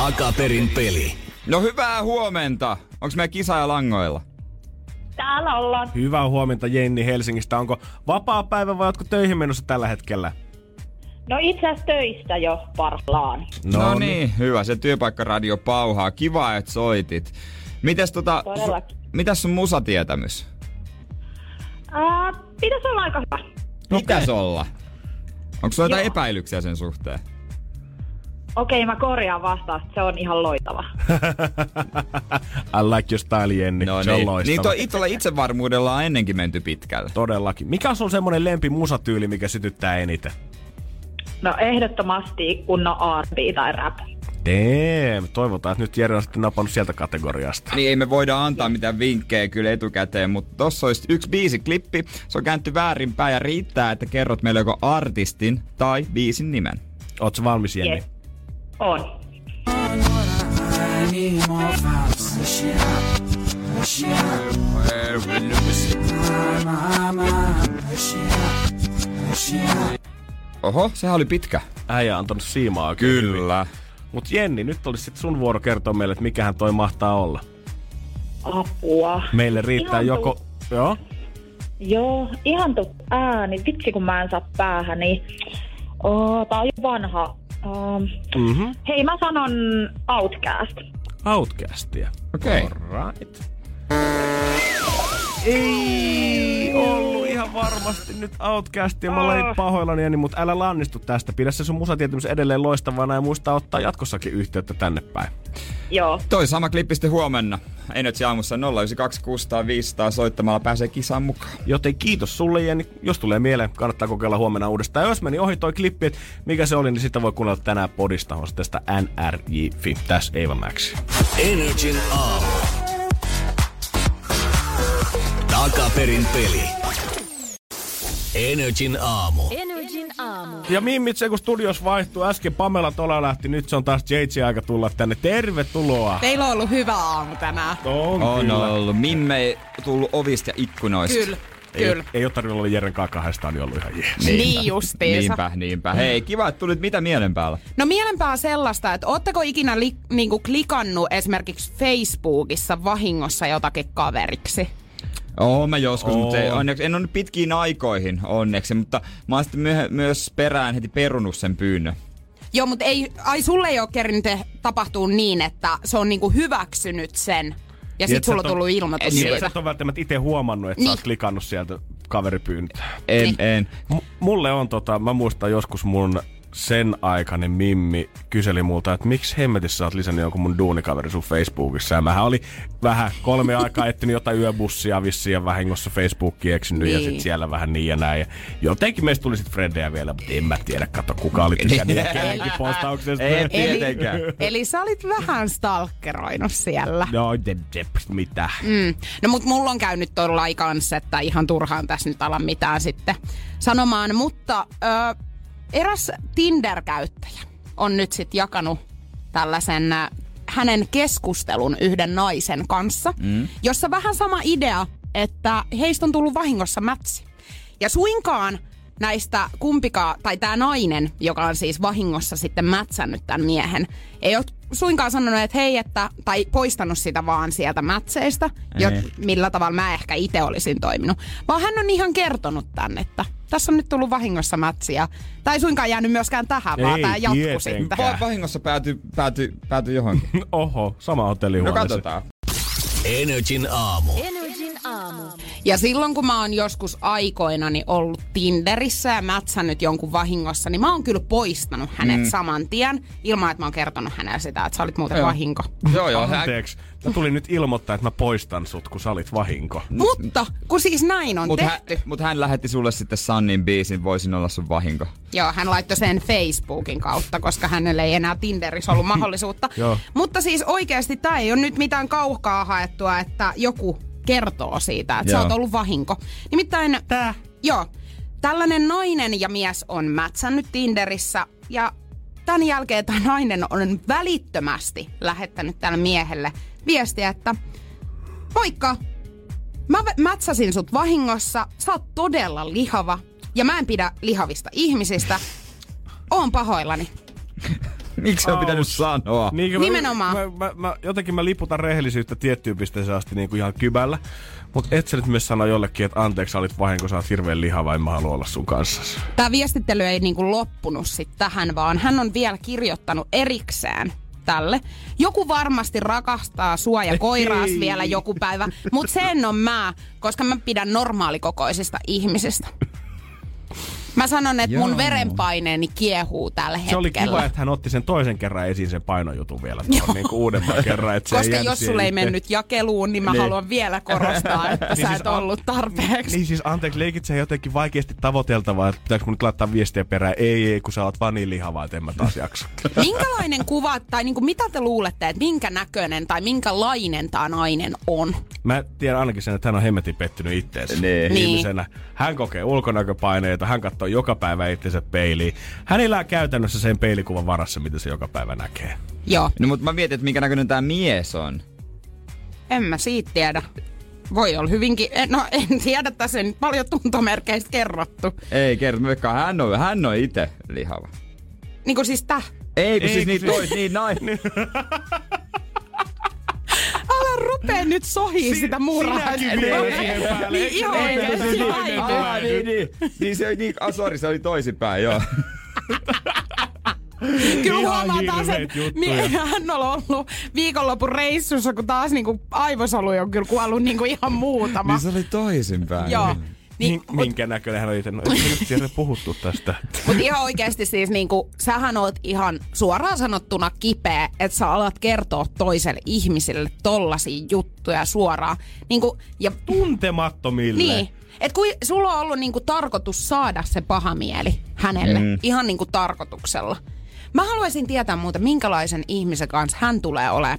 Takaperin peli. No hyvää huomenta. Onks meidän kisaaja langoilla? Täällä ollaan. Hyvää huomenta Jenni Helsingistä. Onko vapaa päivä vai ootko töihin menossa tällä hetkellä? No itse asiassa töistä jo parhaillaan. No, niin, hyvä. Se työpaikkaradio pauhaa. Kiva, että soitit. Mites tota... Su, mitäs sun musatietämys? Ää, pitäisi olla aika hyvä. Pitäis olla. Onko sulla jotain epäilyksiä sen suhteen? Okei, mä korjaan vastausta. Se on ihan loitava. I like your style, Jenni. No Se on niin. loistava. Niin tuo itsellä itsevarmuudella on ennenkin menty pitkälle. Todellakin. Mikä on sun semmonen lempi musatyyli, mikä sytyttää eniten? No ehdottomasti kunnon R&B tai rap. Damn, toivotaan, että nyt Jere on sitten napannut sieltä kategoriasta. Niin ei me voida antaa mitään vinkkejä kyllä etukäteen, mutta tossa olisi yksi biisiklippi. Se on käänty väärinpäin ja riittää, että kerrot meille joko artistin tai biisin nimen. Ootko valmis, Jenni? Yes. On. Oho, sehän oli pitkä. Äijä on antanut siimaa oikein. Kyllä. Mut Jenni, nyt olisi sit sun vuoro kertoa meille, että mikähän toi mahtaa olla. Apua. Meille riittää Ihan joko... Joo? Joo, ihan tu ääni. Vitsi kun mä en saa päähän, niin... Oh, tää on jo vanha. Um, Mhm. hei, mä sanon Outcast. Outcastia. Okei. Alright. Ei ollut ihan varmasti nyt Outcastia. Mä olen Ah. pahoillani, mutta älä lannistu tästä. Pidä se sun musatietämys edelleen loistavana ja muista ottaa jatkossakin yhteyttä tänne päin. Joo. Toi sama klippi sitten huomenna. Energy aamussa 092 600 500 soittamalla pääsee kisaan mukaan. Joten kiitos sulle, Jenni. Jos tulee mieleen, kannattaa kokeilla huomenna uudestaan. Ja jos meni ohi toi klippi, että mikä se oli, niin sitä voi kuunnella tänään podista. On tästä NRJ.fi. Tässä Eeva Max. Energin aamu. Takaperin peli. Energin aamu. Energin aamu. Ja Mimmit se kun studios vaihtuu, äsken Pamela Tola lähti, nyt se on taas JJ aika tulla tänne. Tervetuloa. Teillä on ollut hyvä aamu tänään. On, On kyllä. ollut. Mimme ei tullut ovista ja ikkunoista. Kyllä, Ei, kyllä. ei ole tarvinnut olla Jeren kanssa kahdestaan, niin ollut ihan jees. Niin justiinsa. Niinpä, niinpä. Hei, kiva, että tulit mitä mielen päällä. No mielenpää sellaista, että ootteko ikinä li, niinku klikannut esimerkiksi Facebookissa vahingossa jotakin kaveriksi? Oo, mä joskus, Oo. mutta ei, onneksi, en ole nyt pitkiin aikoihin onneksi, mutta mä oon sitten myö- myös perään heti perunut sen pyynnön. Joo, mutta ei, ai sulle ei ole kerinyt te- tapahtuu niin, että se on niinku hyväksynyt sen ja sit et sulla sä on tullut ilmoitus Niin, sä siitä. et ole välttämättä itse huomannut, että Niin. sä oot klikannut sieltä kaveripyyntöä. En, Niin. en. M- mulle on tota, mä muistan joskus mun sen aikainen Mimmi kyseli multa, että miksi hemmetissä sä oot lisännyt jonkun mun duunikaveri sun Facebookissa. Ja mähän oli vähän kolme aikaa etsinyt jotain yöbussia vissiin ja vahingossa Facebookiin eksynyt niin. ja Niin. sit siellä vähän niin ja näin. Ja jotenkin meistä tuli sit Fredejä vielä, mutta en mä tiedä, kato kuka oli tykännyt ja kenenkin postauksesta. Ei Eli, tietenkään. eli sä olit vähän stalkeroinut siellä. Joo, de, de, mitä. Mm. No mut mulla on käynyt tollain kanssa, että ihan turhaan tässä nyt ala mitään sitten sanomaan. Mutta ö, eräs Tinder-käyttäjä on nyt sitten jakanut tällaisen ö, hänen keskustelun yhden naisen kanssa, mm. jossa vähän sama idea, että heistä on tullut vahingossa mätsi. Ja suinkaan näistä kumpikaan, tai tämä nainen, joka on siis vahingossa sitten mätsännyt tämän miehen, ei ole suinkaan sanonut, että hei, että, tai poistanut sitä vaan sieltä mätseistä, jo, Ei. millä tavalla mä ehkä itse olisin toiminut. Vaan hän on ihan kertonut tänne, että tässä on nyt tullut vahingossa mätsiä. Tai ei suinkaan jäänyt myöskään tähän, vaan Ei tämä jatkuu tietenkään. sitten. Va- vahingossa pääty, pääty, pääty johonkin. Oho, sama No hotellihuoneeseen. katsotaan. Energin aamu. Energin aamu. Ja silloin kun mä oon joskus aikoinani ollut Tinderissä ja mätsännyt jonkun vahingossa, niin mä oon kyllä poistanut hänet mm. saman tien ilman, että mä oon kertonut hänelle sitä, että sä olit muuten Joo. vahinko. Joo, joo. hän- Anteeksi, mä tulin nyt ilmoittaa, että mä poistan sut, kun sä olit vahinko. Mutta kun siis näin on Mut hän, tehty. mut hän lähetti sulle sitten Sunnin biisin, voisin olla sun vahinko. Joo, hän laittoi sen Facebookin kautta, koska hänelle ei enää Tinderissä ollut mahdollisuutta. Joo. Mutta siis oikeasti tämä ei ole nyt mitään kauhkaa haettua, että joku kertoo siitä, että Joo. sä oot ollut vahinko. Nimittäin, Tää? joo, tällainen nainen ja mies on mätsännyt Tinderissä ja tämän jälkeen tämä nainen on välittömästi lähettänyt tälle miehelle viestiä, että moikka, mä mätsäsin sut vahingossa, sä oot todella lihava ja mä en pidä lihavista ihmisistä. Oon pahoillani. Miksi on pitänyt Aus. sanoa? Niin, Nimenomaan. Mä, mä, mä, jotenkin mä liputan rehellisyyttä tiettyyn pisteeseen asti niin kuin ihan kybällä. Mutta et sä nyt myös sano jollekin, että anteeksi, sä olit vahinko, sä oot hirveän lihava, en mä halua olla sun kanssa. Tämä viestittely ei niinku loppunut sit tähän, vaan hän on vielä kirjoittanut erikseen tälle. Joku varmasti rakastaa sua ja koiraas vielä joku päivä, mutta sen on mä, koska mä pidän normaalikokoisista ihmisistä. Mä sanon, että mun Joo. verenpaineeni kiehuu tällä Se oli hetkellä. kiva, että hän otti sen toisen kerran esiin sen painojutun vielä tuon niin kuin uudemman kerran. Että se ei Koska jos sulle ei mennyt jakeluun, niin mä Niin. haluan vielä korostaa, että Niin sä siis et ollut tarpeeksi. Niin siis anteeksi, leikit sä jotenkin vaikeasti tavoiteltavaa, että pitääkö mun nyt laittaa viestiä perään? Ei, ei, kun sä oot vaan niin lihavaa, että en mä taas jaksa. Minkälainen kuva, tai niinku, mitä te luulette, että minkä näköinen tai minkälainen tämä nainen on? Mä tiedän ainakin sen, että hän on hemmetin pettynyt itteensä. Niin. Ihmisenä. Hän kokee ulkonäköpaineita, hän katsoo joka päivä itsensä peiliin. Hän elää käytännössä sen peilikuvan varassa, mitä se joka päivä näkee. Joo, No mut mä mietin, että minkä näköinen tää mies on. en mä siitä tiedä. Voi olla hyvinkin, eh, no en tiedä, tässä ei nyt paljon tuntomerkeistä kerrottu. Ei kerro, hän on, hän on itse lihava. Niin kuin siis täh. Ei, kun Ei, siis kun niin siis- tois, niin nainen. Älä rupee nyt sohii sitä vielä siihen päälle. Niin ihan se oikeesti niin. Ah, niin, niin. Niin se, niin, ah, sorry, se oli toisinpäin, joo. Kyllä Ihan huomaa taas, että hän on ollut viikonlopun reissussa, kun taas niinku aivosolu on kyllä kuollut niinku ihan muutama. Niin se oli toisinpäin. Joo. Niin, Niin, mut, minkä näköinen hän oli itse? No, siellä puhuttu tästä? mut ihan oikeasti siis niinku, sähän oot ihan suoraan sanottuna kipeä, että sä alat kertoa toiselle ihmiselle tollasia juttuja suoraan. Niinku, ja Tuntemattomille. Niin. Et kun sulla on ollut niinku tarkoitus saada se paha mieli hänelle, mm. ihan niinku tarkoituksella. Mä haluaisin tietää muuten, minkälaisen ihmisen kanssa hän tulee olemaan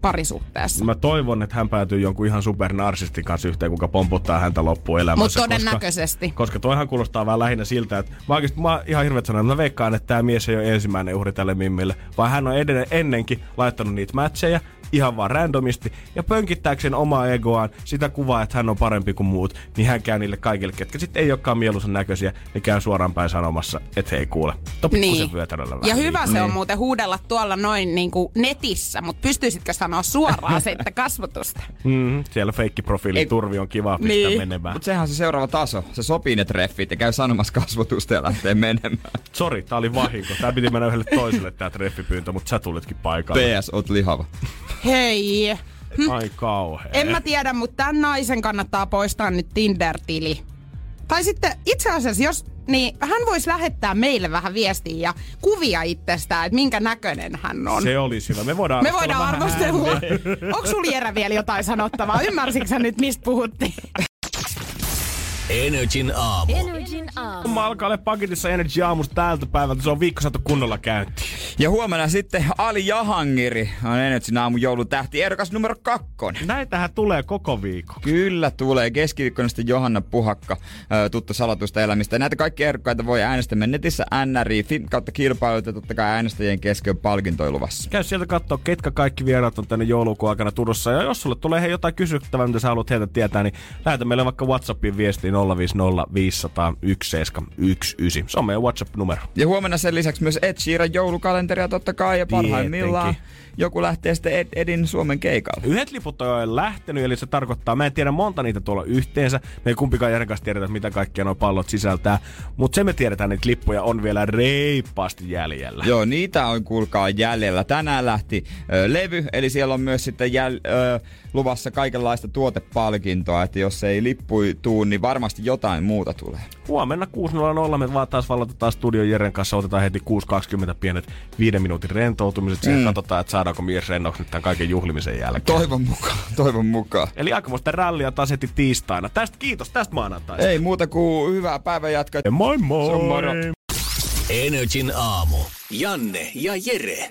parisuhteessa. Mä toivon, että hän päätyy jonkun ihan supernarsistin kanssa yhteen, kuka pomputtaa häntä loppuun elämässä. Mut todennäköisesti. Koska, koska toihan kuulostaa vähän lähinnä siltä, että mä, oikeasti, mä ihan hirveet sanoa, että mä veikkaan, että tämä mies ei ole ensimmäinen uhri tälle mimmille, vaan hän on edelleen, ennenkin laittanut niitä matcheja, ihan vaan randomisti, ja pönkittääkseen omaa egoaan sitä kuvaa, että hän on parempi kuin muut, niin hän käy niille kaikille, ketkä sitten ei olekaan mieluisen näköisiä, niin käy suoraan päin sanomassa, että hei kuule, topikkusen niin. vyötäröllä Ja vähän hyvä liikaa. se on muuten huudella tuolla noin niin kuin netissä, mutta pystyisitkö sanoa suoraan sitten kasvotusta? Mm, siellä feikkiprofiilin Ei- turvi on kiva pistää Niin. menemään. Mutta sehän on se seuraava taso. Se sopii ne treffit ja käy sanomassa kasvotusta ja lähtee menemään. Sori, tää oli vahinko. Tää piti mennä yhdelle toiselle tää treffipyyntö, mutta sä tulitkin paikalle. PS, oot lihava. Hei! Ai kauhea. En mä tiedä, mutta tämän naisen kannattaa poistaa nyt Tinder-tili. Tai sitten itse asiassa, jos niin hän voisi lähettää meille vähän viestiä ja kuvia itsestään, että minkä näköinen hän on. Se olisi hyvä. Me voidaan Me voidaan arvostella. Onko sulla Jere vielä jotain sanottavaa? Ymmärsitkö sä nyt, mistä puhuttiin? Energin aamu. Energin aamu. Mä alkaa olla paketissa Energy aamusta tältä päivältä. Se on viikko saatu kunnolla käyntiin. Ja huomenna sitten Ali Jahangiri on Energyn aamun joulutähti, ehdokas numero kakkonen. Näitähän tulee koko viikko. Kyllä tulee. Keskiviikkona sitten Johanna Puhakka, tuttu salatusta elämistä. Ja näitä kaikki ehdokkaita voi äänestää netissä NRI kautta kilpailut ja totta kai äänestäjien kesken palkintoja luvassa. Käy sieltä katsoa, ketkä kaikki vieraat on tänne joulukuun aikana tulossa. Ja jos sulle tulee hei jotain kysyttävää, mitä sä haluat heiltä tietää, niin lähetä meille vaikka Whatsappiin viestiin 050 500 1719. Se on meidän WhatsApp-numero. Ja huomenna sen lisäksi myös Ed Sheeran joulukalenteria totta kai ja parhaimmillaan Tietenkin. joku lähtee sitten Ed, Edin Suomen keikalle. Yhdet liput on jo lähtenyt, eli se tarkoittaa, mä en tiedä monta niitä tuolla yhteensä. Me ei kumpikaan kanssa tiedetä, mitä kaikkia nuo pallot sisältää. Mutta se me tiedetään, että lippuja on vielä reippaasti jäljellä. Joo, niitä on kuulkaa jäljellä. Tänään lähti ö, levy, eli siellä on myös sitten jäl, ö, luvassa kaikenlaista tuotepalkintoa, että jos ei lippui tuu, niin varmasti jotain muuta tulee. Huomenna 6.00 me vaan taas valotetaan studion Jeren kanssa, otetaan heti 6.20 pienet viiden minuutin rentoutumiset. Siihen Mm. katsotaan, että saadaanko mies rennoksi nyt tämän kaiken juhlimisen jälkeen. Toivon mukaan, toivon mukaan. Eli aikamoista rallia taas heti tiistaina. Tästä kiitos, tästä maanantaista. Ei muuta kuin hyvää päivänjatkoa. Moi moi! Se on moro. Energin aamu. Janne ja Jere.